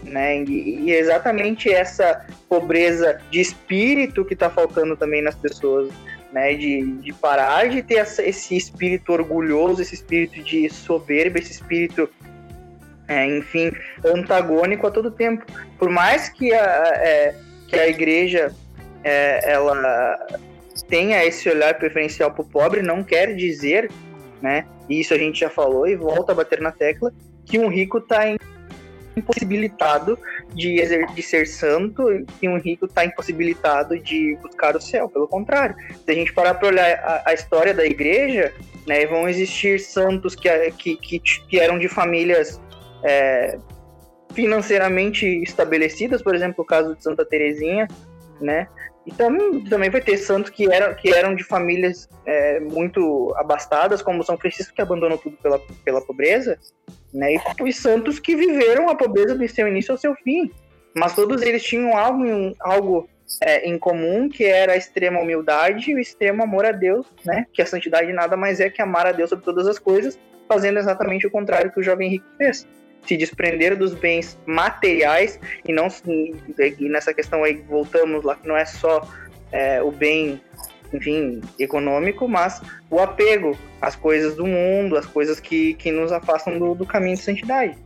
Né? E, e exatamente essa pobreza de espírito que está faltando também nas pessoas né? De, de parar de ter essa, esse espírito orgulhoso, esse espírito de soberba, esse espírito, é, enfim, antagônico a todo tempo. Por mais que a, é, que a igreja é, ela tenha esse olhar preferencial para o pobre, não quer dizer, né? E isso a gente já falou e volta a bater na tecla que um rico está impossibilitado de, de ser santo e um rico está impossibilitado de buscar o céu. Pelo contrário, se a gente parar para olhar a, a, história da igreja, né, vão existir santos que, que, que, que eram de famílias é, financeiramente estabelecidas, por exemplo, o caso de Santa Teresinha, né? E também, também vai ter santos que eram, que eram de famílias é, muito abastadas, como São Francisco, que abandonou tudo pela, pela pobreza, né? E os santos que viveram a pobreza do seu início ao seu fim. Mas todos eles tinham algo, algo é, em comum, que era a extrema humildade e o extremo amor a Deus, né? Que a santidade nada mais é que amar a Deus sobre todas as coisas, fazendo exatamente o contrário que o jovem rico fez. Se desprender dos bens materiais e não e nessa questão aí voltamos lá que não é só é, o bem enfim, econômico, mas o apego às coisas do mundo, às coisas que, que nos afastam do, do caminho de santidade.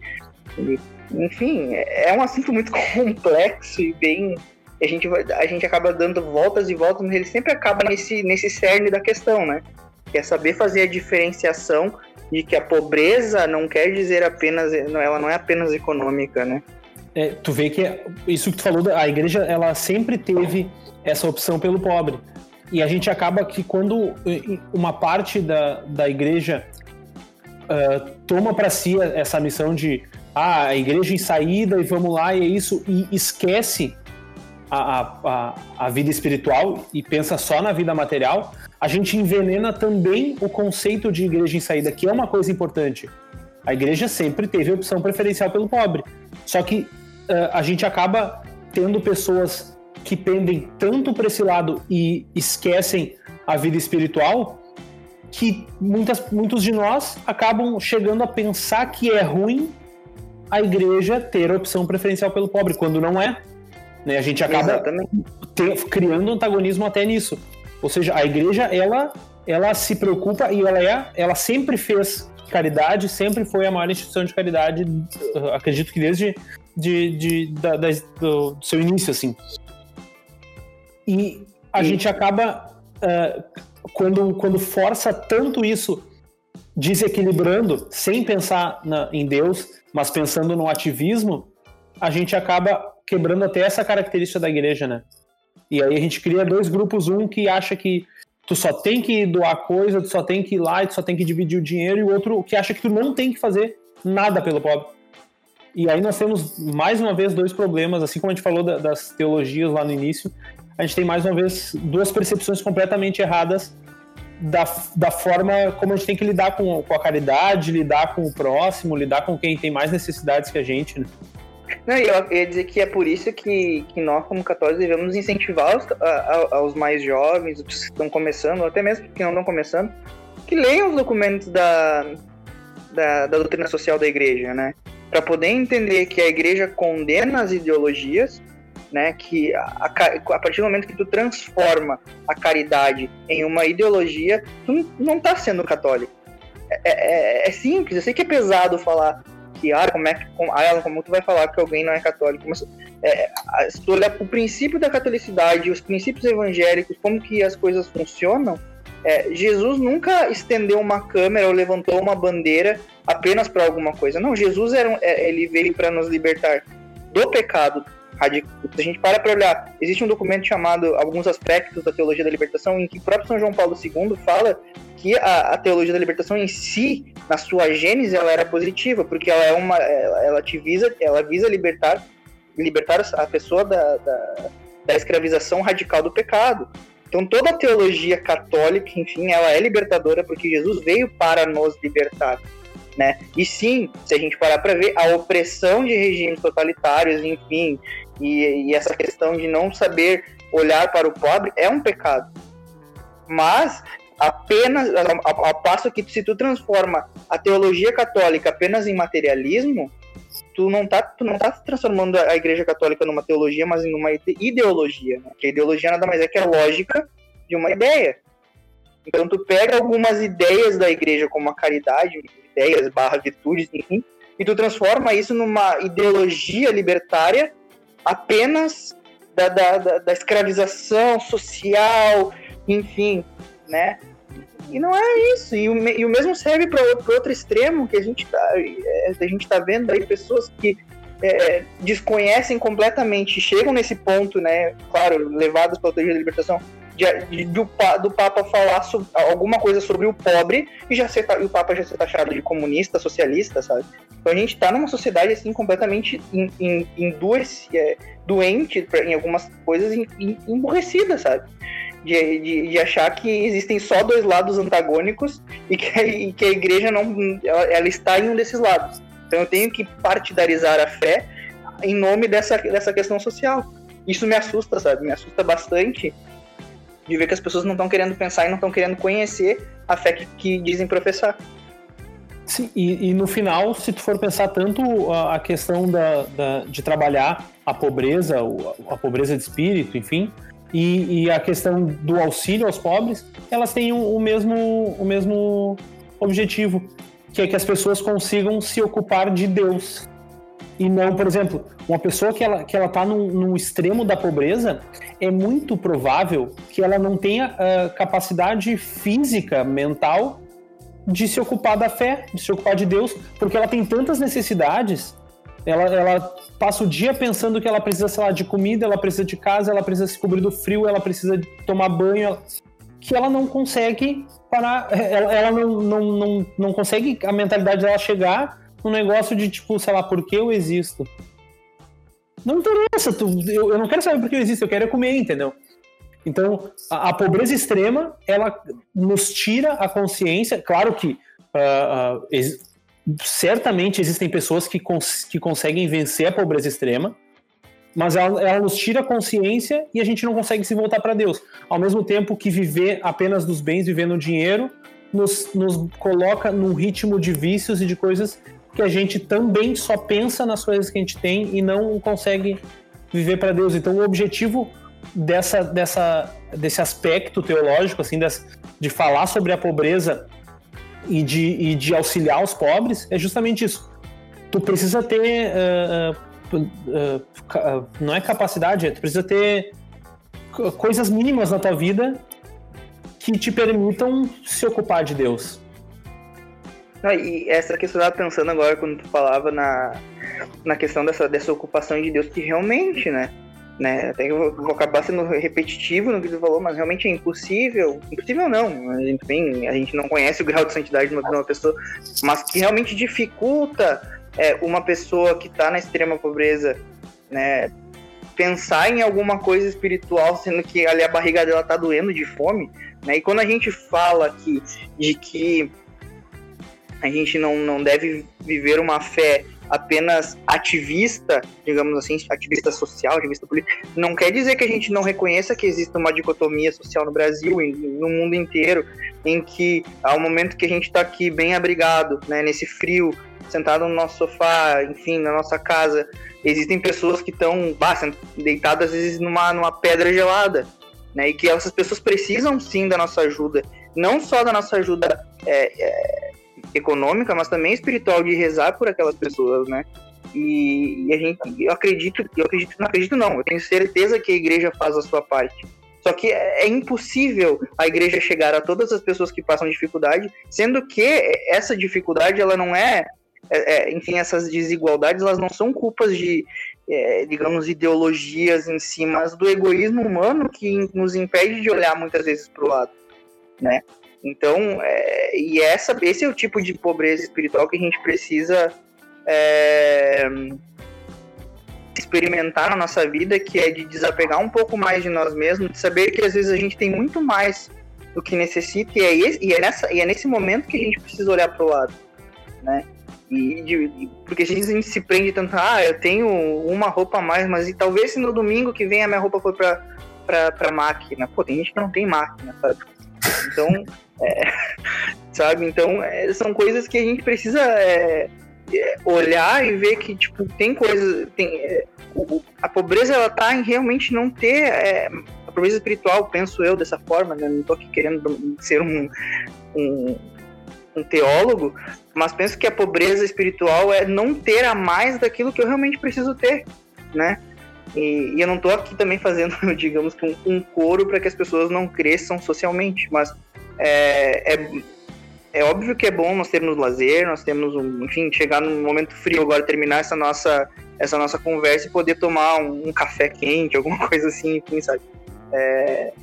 E, enfim, é um assunto muito complexo e bem. A gente, a gente acaba dando voltas e voltas, mas ele sempre acaba nesse, nesse cerne da questão, né? Que é saber fazer a diferenciação de que a pobreza não quer dizer apenas. Ela não é apenas econômica, né? É, tu vê que isso que tu falou, a igreja ela sempre teve essa opção pelo pobre. E a gente acaba que quando uma parte da, da igreja uh, toma para si essa missão de ah, a igreja em saída e vamos lá e é isso, e esquece a, a, a vida espiritual e pensa só na vida material, a gente envenena também o conceito de igreja em saída, que é uma coisa importante. A igreja sempre teve opção preferencial pelo pobre. Só que uh, a gente acaba tendo pessoas que pendem tanto para esse lado e esquecem a vida espiritual que muitas, muitos de nós acabam chegando a pensar que é ruim a igreja ter a opção preferencial pelo pobre, quando não é. Né? A gente acaba ter, criando antagonismo até nisso. Ou seja, a igreja, ela, ela se preocupa e ela, é, ela sempre fez caridade, sempre foi a maior instituição de caridade, acredito que desde de, de, da, da, do, do seu início, assim. E a gente acaba, uh, quando, quando força tanto isso, desequilibrando, sem pensar na, em Deus, mas pensando no ativismo, a gente acaba quebrando até essa característica da igreja, né? E aí a gente cria dois grupos, um que acha que tu só tem que doar coisa, tu só tem que ir lá, tu só tem que dividir o dinheiro, e o outro que acha que tu não tem que fazer nada pelo pobre. E aí nós temos mais uma vez dois problemas, assim como a gente falou da, das teologias lá no início, a gente tem mais uma vez duas percepções completamente erradas da, da forma como a gente tem que lidar com, com a caridade, lidar com o próximo, lidar com quem tem mais necessidades que a gente. Né? Não, eu ia dizer que é por isso que, que nós, como católicos, devemos incentivar os, a, aos mais jovens, os que estão começando, ou até mesmo que não estão começando, que leiam os documentos da, da, da doutrina social da igreja, né? Para poder entender que a igreja condena as ideologias, né? Que a, a, partir do momento que tu transforma a caridade em uma ideologia, tu não está sendo católico. É, é, é, simples, eu sei que é pesado falar que, ah, como é que, como, ah, como tu vai falar que alguém não é católico? Mas, é, se tu olhar o princípio da catolicidade, os princípios evangélicos, como que as coisas funcionam, é, Jesus nunca estendeu uma câmera ou levantou uma bandeira apenas para alguma coisa. Não, Jesus era, é, ele veio para nos libertar do pecado, radical. Se a gente para para olhar, existe um documento chamado Alguns Aspectos da Teologia da Libertação, em que o próprio São João Paulo II fala que a, a teologia da libertação em si, na sua gênese, ela era positiva, porque ela é uma, ela, ela te visa, ela visa libertar, libertar a pessoa da, da, da escravização radical do pecado. Então toda a teologia católica, enfim, ela é libertadora porque Jesus veio para nos libertar né? E sim, se a gente parar para ver, a opressão de regimes totalitários, enfim, e, e, essa questão de não saber olhar para o pobre é um pecado. Mas apenas a, passo que se tu transforma a teologia católica apenas em materialismo, tu não tá, tu não tá transformando a Igreja Católica numa teologia, mas em uma ideologia, né? A ideologia nada mais é que a lógica de uma ideia. Então tu pega algumas ideias da igreja como a caridade, ideias barra virtudes, enfim, e tu transforma isso numa ideologia libertária apenas da, da, da, da escravização social, enfim, né? E não é isso. E o, e o mesmo serve para o outro extremo que a gente está é, a gente tá vendo aí pessoas que é, desconhecem completamente, chegam nesse ponto, né? Claro, levadas pela teoria da libertação, de, do, do Papa falar sobre, alguma coisa sobre o pobre e já ser, e o Papa já ser taxado de comunista, socialista, sabe? Então a gente está numa sociedade assim completamente em, em, em duas, é, doente em algumas coisas emborrecida, sabe? De, de, de, achar que existem só dois lados antagônicos e que, e que a igreja não ela, ela, está em um desses lados. Então eu tenho que partidarizar a fé em nome dessa, dessa questão social. Isso me assusta, sabe? Me assusta bastante de ver que as pessoas não estão querendo pensar e não estão querendo conhecer a fé que, que dizem professar. Sim, e, e, no final, se tu for pensar tanto a, a questão da, da, de trabalhar a pobreza, a pobreza de espírito, enfim, e, e, a questão do auxílio aos pobres, elas têm o, o, mesmo, o mesmo objetivo, que é que as pessoas consigam se ocupar de Deus. E não, por exemplo, uma pessoa que ela, que ela tá num, num extremo da pobreza, é muito provável que ela não tenha uh, capacidade física, mental, de se ocupar da fé, de se ocupar de Deus, porque ela tem tantas necessidades. Ela, ela passa o dia pensando que ela precisa, sei lá, de comida, ela precisa de casa, ela precisa se cobrir do frio, ela precisa tomar banho, que ela não consegue parar, ela, ela não, não, não, não consegue a mentalidade dela chegar no negócio de tipo, sei lá, por que eu existo? Não interessa, tu, eu, eu não quero saber por que eu existo, eu quero é comer, entendeu? Então, a, a, pobreza extrema, ela nos tira a consciência. Claro que uh, uh, ex certamente existem pessoas que, cons que conseguem vencer a pobreza extrema, mas ela, ela, nos tira a consciência e a gente não consegue se voltar para Deus. Ao mesmo tempo que viver apenas dos bens, viver no dinheiro, nos, nos coloca num ritmo de vícios e de coisas que a gente também só pensa nas coisas que a gente tem e não consegue viver para Deus. Então, o objetivo dessa, dessa, desse aspecto teológico, assim, de falar sobre a pobreza e de, e de auxiliar os pobres, é justamente isso. Tu precisa ter. Uh, uh, uh, não é capacidade, tu precisa ter coisas mínimas na tua vida que te permitam se ocupar de Deus. Ah, e essa questão eu estava pensando agora quando tu falava na, na questão dessa, dessa ocupação de Deus, que realmente, né? né até que eu vou, acabar sendo repetitivo no que tu falou, mas realmente é impossível. Impossível não, a gente, bem, a gente não conhece o grau de santidade de uma, de uma pessoa, mas que realmente dificulta é, uma pessoa que está na extrema pobreza, né? Pensar em alguma coisa espiritual, sendo que ali a barriga dela tá doendo de fome, né? E quando a gente fala aqui de que a gente não, não deve viver uma fé apenas ativista, digamos assim, ativista social, ativista político, não quer dizer que a gente não reconheça que existe uma dicotomia social no Brasil e no mundo inteiro, em que ao momento que a gente está aqui bem abrigado, né, nesse frio, sentado no nosso sofá, enfim, na nossa casa, existem pessoas que estão deitadas às vezes numa, numa pedra gelada, né, e que essas pessoas precisam sim da nossa ajuda, não só da nossa ajuda é, é, econômica, mas também espiritual de rezar por aquelas pessoas, né? E, e, a gente, eu acredito, eu acredito, não acredito não, eu tenho certeza que a igreja faz a sua parte. Só que é, é impossível a igreja chegar a todas as pessoas que passam dificuldade, sendo que essa dificuldade ela não é, é, é enfim, essas desigualdades elas não são culpas de, é, digamos, ideologias em si, mas do egoísmo humano que nos impede de olhar muitas vezes para o lado, né? Então, é, e essa, esse é o tipo de pobreza espiritual que a gente precisa é, experimentar na nossa vida, que é de desapegar um pouco mais de nós mesmos, de saber que às vezes a gente tem muito mais do que necessita, e é, esse, e é, nessa, e é nesse momento que a gente precisa olhar para o lado, né? E, de, porque a gente, se prende tanto, ah, eu tenho uma roupa a mais, mas e talvez se no domingo que vem a minha roupa foi para para máquina. Pô, tem gente que não tem máquina, sabe? Então, é, sabe? Então, é, são coisas que a gente precisa é, é olhar e ver que, tipo, tem coisas. Tem, é, a pobreza, ela tá em realmente não ter. É, a pobreza espiritual, penso eu dessa forma, né? Não tô aqui querendo ser um, um, um teólogo, mas penso que a pobreza espiritual é não ter a mais daquilo que eu realmente preciso ter, né? E, e eu não estou aqui também fazendo, digamos que um, um coro para que as pessoas não cresçam socialmente, mas é, é, é, óbvio que é bom nós termos lazer, nós temos, um, enfim, chegar num momento frio agora, terminar essa nossa, essa nossa conversa e poder tomar um, um café quente, alguma coisa assim, enfim, sabe? É,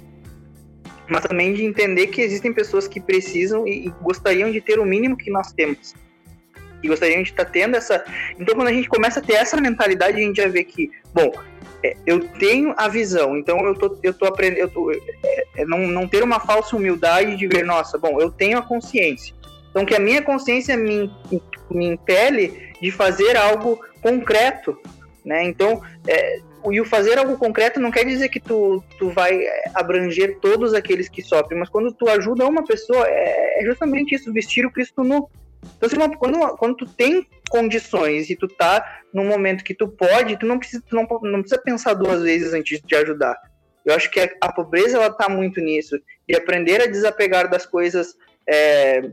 mas também de entender que existem pessoas que precisam e, e, gostariam de ter o mínimo que nós temos. E gostariam de estar tá tendo essa. Então, quando a gente começa a ter essa mentalidade, a gente já vê que, bom, eu tenho a visão, então eu tô, eu tô aprendendo, eu tô, é, é, não, não ter uma falsa humildade de ver, nossa, bom, eu tenho a consciência. Então, que a minha consciência me, me impele de fazer algo concreto, né? Então, é, e o fazer algo concreto não quer dizer que tu, tu vai abranger todos aqueles que sofrem, mas quando tu ajuda uma pessoa, é, é justamente isso, vestir o Cristo nu. Então, assim, quando, quando tu tem condições e tu tá num momento que tu pode, tu não precisa, tu não, não precisa pensar duas vezes antes de ajudar. Eu acho que a, a pobreza ela tá muito nisso e aprender a desapegar das coisas é,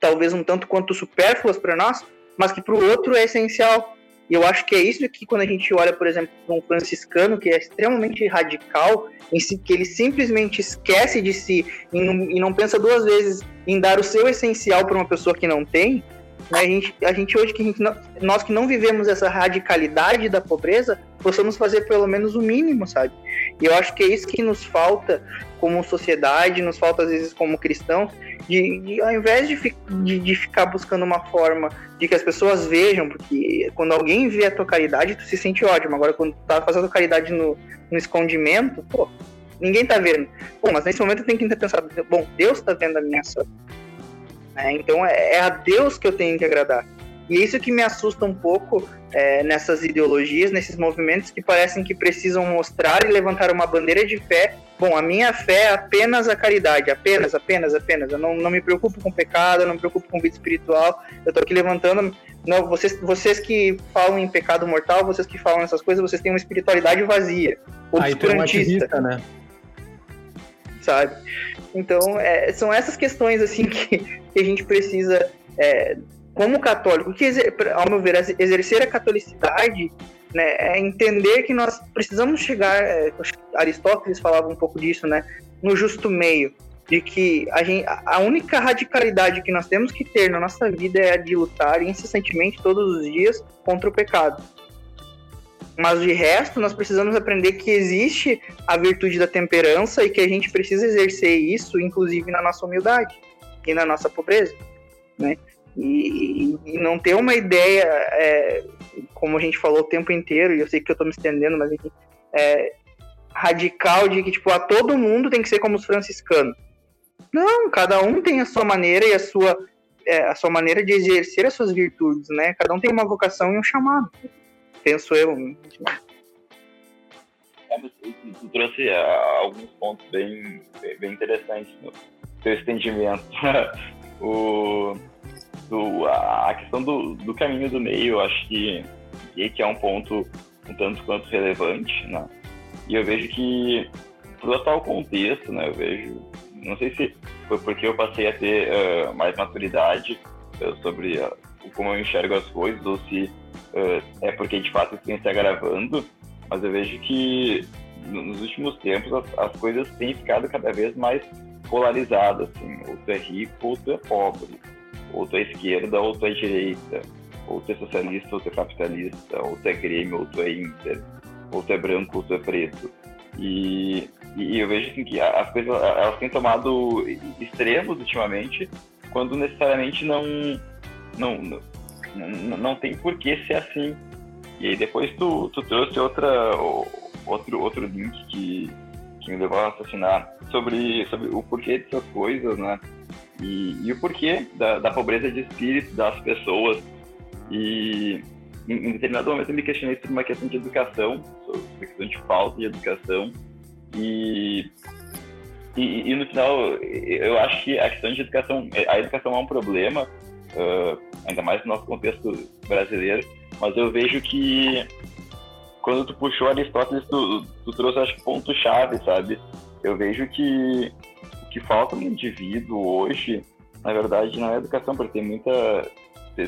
talvez um tanto quanto supérfluas para nós, mas que para o outro é essencial. E eu acho que é isso que quando a gente olha, por exemplo, para um franciscano que é extremamente radical, si, que ele simplesmente esquece de si e não, e não pensa duas vezes em dar o seu essencial para uma pessoa que não tem, né, a, gente, a gente hoje, que gente não, nós que não vivemos essa radicalidade da pobreza, possamos fazer pelo menos o mínimo, sabe? E eu acho que é isso que nos falta como sociedade, nos falta às vezes como cristãos, de, de ao invés de, de, de, ficar buscando uma forma de que as pessoas vejam, porque quando alguém vê a tua caridade, tu se sente ótimo. Agora, quando tu tá fazendo caridade no, no escondimento, pô, ninguém tá vendo. Bom, mas nesse momento eu tenho que pensar, bom, Deus tá vendo a minha ação. É, então é, é, a Deus que eu tenho que agradar. E é isso que me assusta um pouco é, nessas ideologias, nesses movimentos que parecem que precisam mostrar e levantar uma bandeira de fé. Bom, a minha fé é apenas a caridade, apenas, apenas, apenas. Eu não, não me preocupo com pecado, eu não me preocupo com vida espiritual. Eu tô aqui levantando. Não, vocês, vocês que falam em pecado mortal, vocês que falam essas coisas, vocês têm uma espiritualidade vazia, obscurantista. Aí um né? Sabe? Então, é, são essas questões assim que, que a gente precisa, é, como católico, que ao meu ver, exercer a catolicidade né, é entender que nós precisamos chegar, é, Aristóteles falava um pouco disso, né, no justo meio, de que a, gente, a única radicalidade que nós temos que ter na nossa vida é a de lutar incessantemente todos os dias contra o pecado. Mas de resto, nós precisamos aprender que existe a virtude da temperança e que a gente precisa exercer isso, inclusive na nossa humildade e na nossa pobreza, né? E, e não ter uma ideia, é, como a gente falou o tempo inteiro, e eu sei que eu estou me estendendo, mas enfim, é, radical de que tipo, a todo mundo tem que ser como os franciscanos. Não, cada um tem a sua maneira e a sua, é, a sua maneira de exercer as suas virtudes, né? Cada um tem uma vocação e um chamado penso eu. É, tu, trouxe uh, alguns pontos bem, bem interessantes no seu estendimento. o, do, a questão do, do caminho do meio, eu acho que, que é um ponto um tanto quanto relevante, né? E eu vejo que, pro atual contexto, né, eu vejo, não sei se foi porque eu passei a ter uh, mais maturidade uh, sobre uh, como eu enxergo as coisas, ou se é porque de fato isso está gravando, mas eu vejo que nos últimos tempos as, as, coisas têm ficado cada vez mais polarizadas, assim, ou tu é rico ou tu é pobre, ou tu é esquerda ou tu é direita, ou tu é socialista, ou tu é capitalista, ou tu é Grêmio, ou tu é Inter, ou tu é branco, ou tu é preto. E, e eu vejo assim, que as coisas elas têm tomado extremos ultimamente, quando necessariamente não, não, não, não tem por que ser assim. E aí depois tu, tu trouxe outra, outro, outro link que, que me levou a raciocinar sobre, sobre o porquê dessas coisas, né? E, e o porquê da, da pobreza de espírito das pessoas. E em, em, determinado momento eu me questionei sobre uma questão de educação, sobre uma questão de falta de educação. E, e, e, no final, eu acho que a questão de educação, a educação é um problema, uh, ainda mais no nosso contexto brasileiro, mas eu vejo que quando tu puxou Aristóteles, tu, tu trouxe, acho que, ponto-chave, sabe? Eu vejo que que falta no indivíduo hoje, na verdade, não é educação, porque tem muita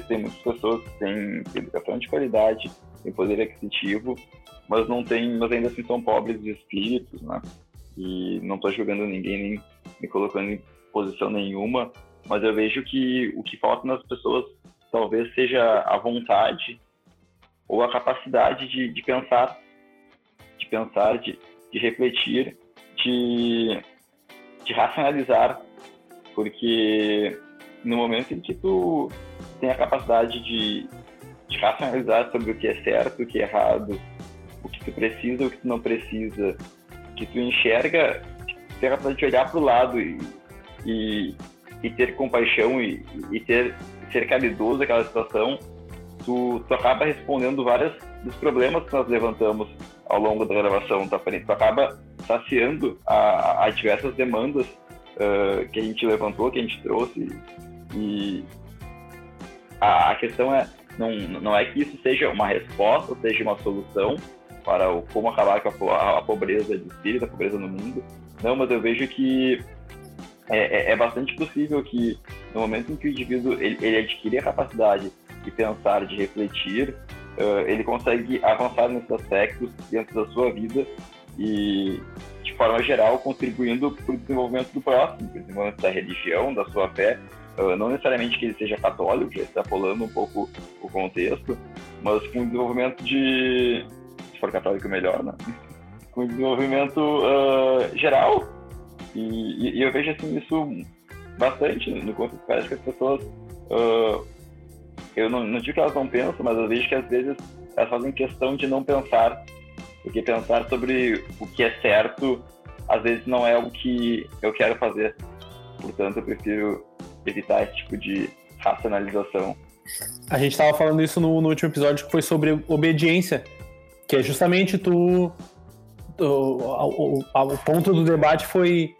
tem muitas pessoas que têm educação de qualidade, têm poder aquisitivo, mas não tem, mas ainda assim são pobres de espíritos, né? E não estou julgando ninguém nem me colocando em posição nenhuma, mas eu vejo que o que falta nas pessoas talvez seja a vontade ou a capacidade de, de pensar, de pensar, de, de refletir, de, de racionalizar, porque no momento em que tu tem a capacidade de, racionalizar sobre o que é certo, o que é errado, o que tu precisa, o que tu não precisa, que tu enxerga, tem a capacidade de olhar para o lado e, e, e, ter compaixão e, e ter ser caridoso àquela situação, tu, tu acaba respondendo vários dos problemas que nós levantamos ao longo da gravação, tá? Tu acaba saciando a, a diversas demandas uh, que a gente levantou, que a gente trouxe e a, a questão é não, não é que isso seja uma resposta, seja uma solução para o, como acabar com a, a, pobreza de espírito, a pobreza no mundo. Não, mas eu vejo que é, é, é bastante possível que no momento em que o indivíduo ele, ele adquire a capacidade de pensar, de refletir, uh, ele consegue avançar nesses aspectos dentro da sua vida e, de forma geral, contribuindo para o desenvolvimento do próximo, para o desenvolvimento da religião, da sua fé, não necessariamente que ele seja católico, já extrapolando um pouco o contexto, mas com o desenvolvimento de, se for católico melhor, né? com o desenvolvimento uh, geral. E, e, eu vejo assim isso bastante no contexto parece que as pessoas uh, eu não, não digo que elas não pensam, mas eu vejo que às vezes elas fazem questão de não pensar, porque pensar sobre o que é certo às vezes não é o que eu quero fazer. Portanto, eu prefiro evitar esse tipo de racionalização. A gente estava falando isso no, no, último episódio que foi sobre obediência, que é justamente tu. tu o, o, o, ponto do debate foi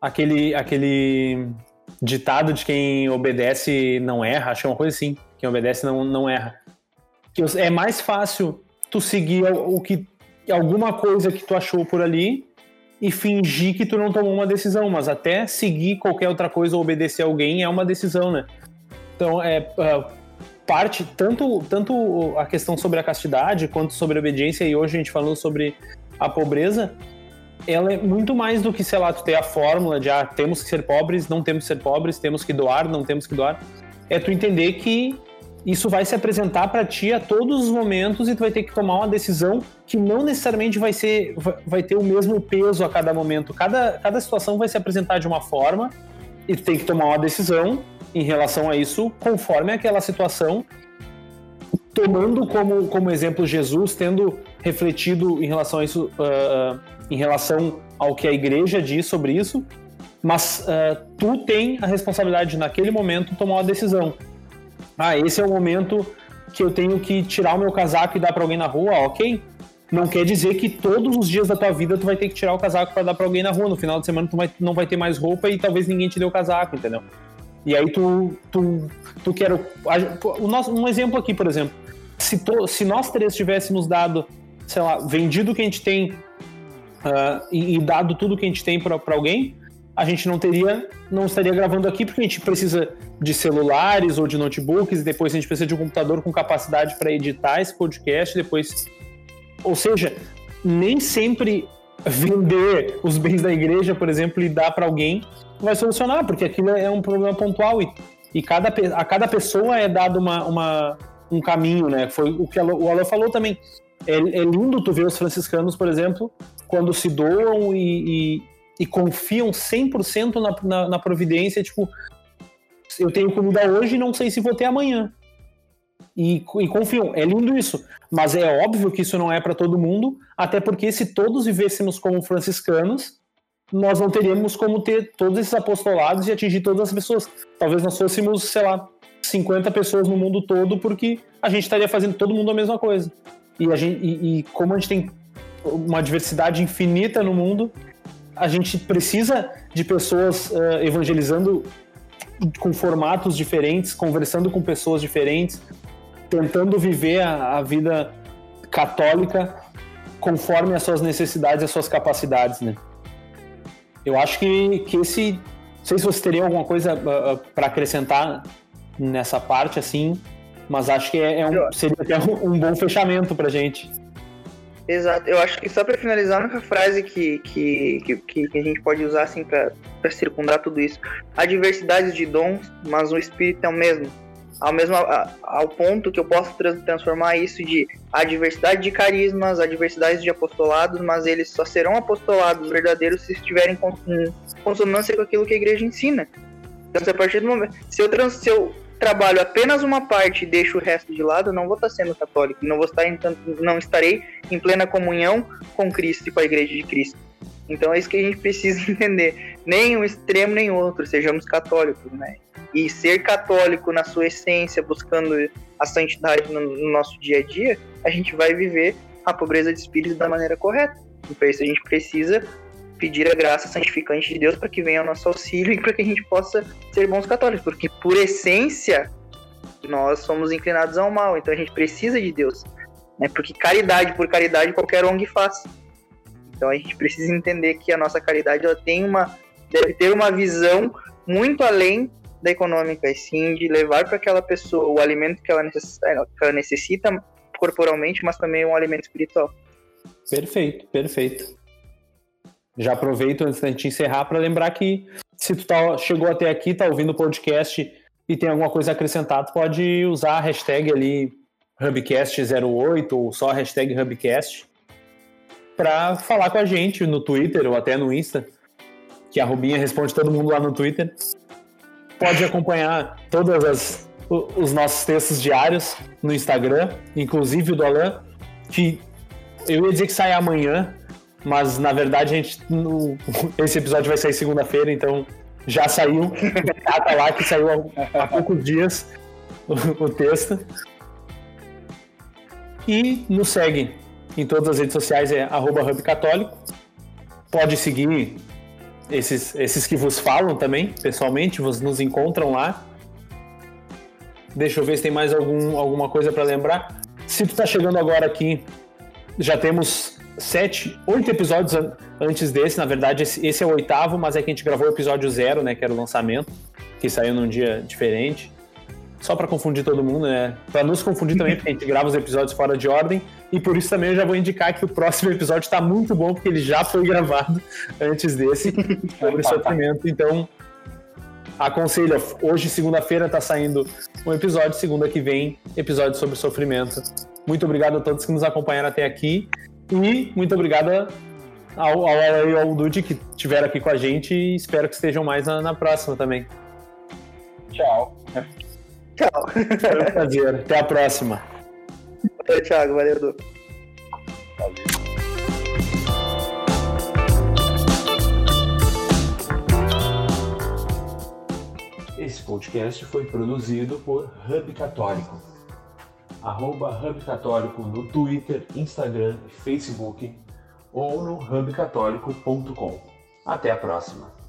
aquele, aquele ditado de quem obedece não erra, acho que é uma coisa assim. Quem obedece não, não erra. Que é mais fácil tu seguir o que alguma coisa que tu achou por ali e fingir que tu não tomou uma decisão, mas até seguir qualquer outra coisa ou obedecer alguém é uma decisão, né? Então, é uh, parte tanto tanto a questão sobre a castidade quanto sobre a obediência e hoje a gente falou sobre a pobreza, ela é muito mais do que, sei lá, tu ter a fórmula de ah, temos que ser pobres, não temos que ser pobres, temos que doar, não temos que doar. É tu entender que isso vai se apresentar para ti a todos os momentos e tu vai ter que tomar uma decisão que não necessariamente vai ser vai ter o mesmo peso a cada momento. Cada, cada situação vai se apresentar de uma forma e tu tem que tomar uma decisão em relação a isso conforme aquela situação, tomando como, como exemplo Jesus, tendo refletido em relação a isso, uh, em relação ao que a igreja diz sobre isso, mas uh, tu tem a responsabilidade de, naquele momento tomar uma decisão ah, esse é o momento que eu tenho que tirar o meu casaco e dar para alguém na rua, ok? Não quer dizer que todos os dias da tua vida tu vai ter que tirar o casaco para dar para alguém na rua. No final de semana tu vai, não vai ter mais roupa e talvez ninguém te dê o casaco, entendeu? E aí tu, tu, tu quer. O nosso, um exemplo aqui, por exemplo. Se, to, se nós três tivéssemos dado, sei lá, vendido o que a gente tem uh, e, e, dado tudo que a gente tem para alguém, a gente não teria, não estaria gravando aqui porque a gente precisa de celulares ou de notebooks, e depois a gente precisa de um computador com capacidade para editar esse podcast, depois, ou seja, nem sempre vender os bens da igreja, por exemplo, e dar para alguém vai solucionar, porque aquilo é um problema pontual e, e cada, a cada pessoa é dado uma, uma, um caminho, né? Foi o que o Alan falou também. É, é, lindo tu ver os franciscanos, por exemplo, quando se doam e, e, e confiam 100% na, na, na providência, tipo, eu tenho comida hoje e não sei se vou ter amanhã. E, e confiam. É lindo isso. Mas é óbvio que isso não é para todo mundo, até porque se todos vivêssemos como franciscanos, nós não teríamos como ter todos esses apostolados e atingir todas as pessoas. Talvez nós fôssemos, sei lá, 50 pessoas no mundo todo, porque a gente estaria fazendo todo mundo a mesma coisa. E, a gente, e, e como a gente tem uma diversidade infinita no mundo, a gente precisa de pessoas uh, evangelizando com formatos diferentes, conversando com pessoas diferentes, tentando viver a, a vida católica conforme as suas necessidades e as suas capacidades, né? Eu acho que, que esse. Não sei se você teria alguma coisa uh, ah, uh, para acrescentar nessa parte, assim, mas acho que é, é um, seria até um, um bom fechamento para gente. Exato. Eu acho que só para finalizar, a única frase que, que, que, que, a gente pode usar assim para circundar tudo isso. Há diversidade de dons, mas o espírito é o mesmo. Ao mesmo ao ponto que eu posso transformar isso de a diversidade de carismas, a diversidade de apostolados, mas eles só serão apostolados verdadeiros se estiverem em consonância com aquilo que a igreja ensina. Então, se a partir do momento, se eu, trans, se eu trabalho apenas uma parte e deixo o resto de lado, não vou estar sendo católico, não vou estar em, não estarei em plena comunhão com Cristo e com a Igreja de Cristo. Então é isso que a gente precisa entender. Nem um extremo nem outro, sejamos católicos, né? E ser católico na sua essência, buscando a santidade no, no nosso dia a dia, a gente vai viver a pobreza de espírito da maneira correta. E para isso a gente precisa pedir a graça santificante de Deus para que venha ao nosso auxílio e para que a gente possa ser bons católicos, porque por essência nós somos inclinados ao mal, então a gente precisa de Deus, né? Porque caridade por caridade qualquer ONG faz. Então a gente precisa entender que a nossa caridade ela tem uma deve ter uma visão muito além da econômica, e sim de levar para aquela pessoa o alimento que ela, necessita, que ela necessita corporalmente, mas também um alimento espiritual. Perfeito, perfeito. Já aproveito antes da gente encerrar para lembrar que se tu tá, chegou até aqui, tá ouvindo o podcast e tem alguma coisa a acrescentar, tu pode usar a hashtag ali Hubcast08 ou só a hashtag Hubcast para falar com a gente no Twitter ou até no Insta, que a Rubinha responde todo mundo lá no Twitter. Pode acompanhar todos os nossos textos diários no Instagram, inclusive o do Alan, que eu ia dizer que sai amanhã, mas na verdade a gente. No, esse episódio vai sair segunda-feira, então já saiu. Data lá que saiu há, há poucos dias o, o, texto. E nos segue em todas as redes sociais, é @hubcatólico. Pode seguir esses, esses que vos falam também, pessoalmente, vos, nos encontram lá. Deixa eu ver se tem mais algum, alguma coisa para lembrar. Se tu tá chegando agora aqui, já temos sete, oito episódios an antes desse. Na verdade, esse, esse, é o oitavo, mas é que a gente gravou o episódio zero, né? Que era o lançamento, que saiu num dia diferente. Só para confundir todo mundo, né? Para nos confundir também, porque a gente grava os episódios fora de ordem. E por isso também eu já vou indicar que o próximo episódio está muito bom, porque ele já foi gravado antes desse, sobre sofrimento. Então, aconselho. Hoje, segunda-feira, está saindo um episódio, segunda que vem, episódio sobre sofrimento. Muito obrigado a todos que nos acompanharam até aqui. E muito obrigado ao, ao e ao Dude que estiveram aqui com a gente e espero que estejam mais na, na próxima também. Tchau. Tchau. Foi um prazer. Até a próxima. Valeu, Thiago. Valeu, Edu. Valeu. Esse podcast foi produzido por Hub Católico arroba Hub Católico no Twitter, Instagram e Facebook ou no hubcatólico.com. Até a próxima!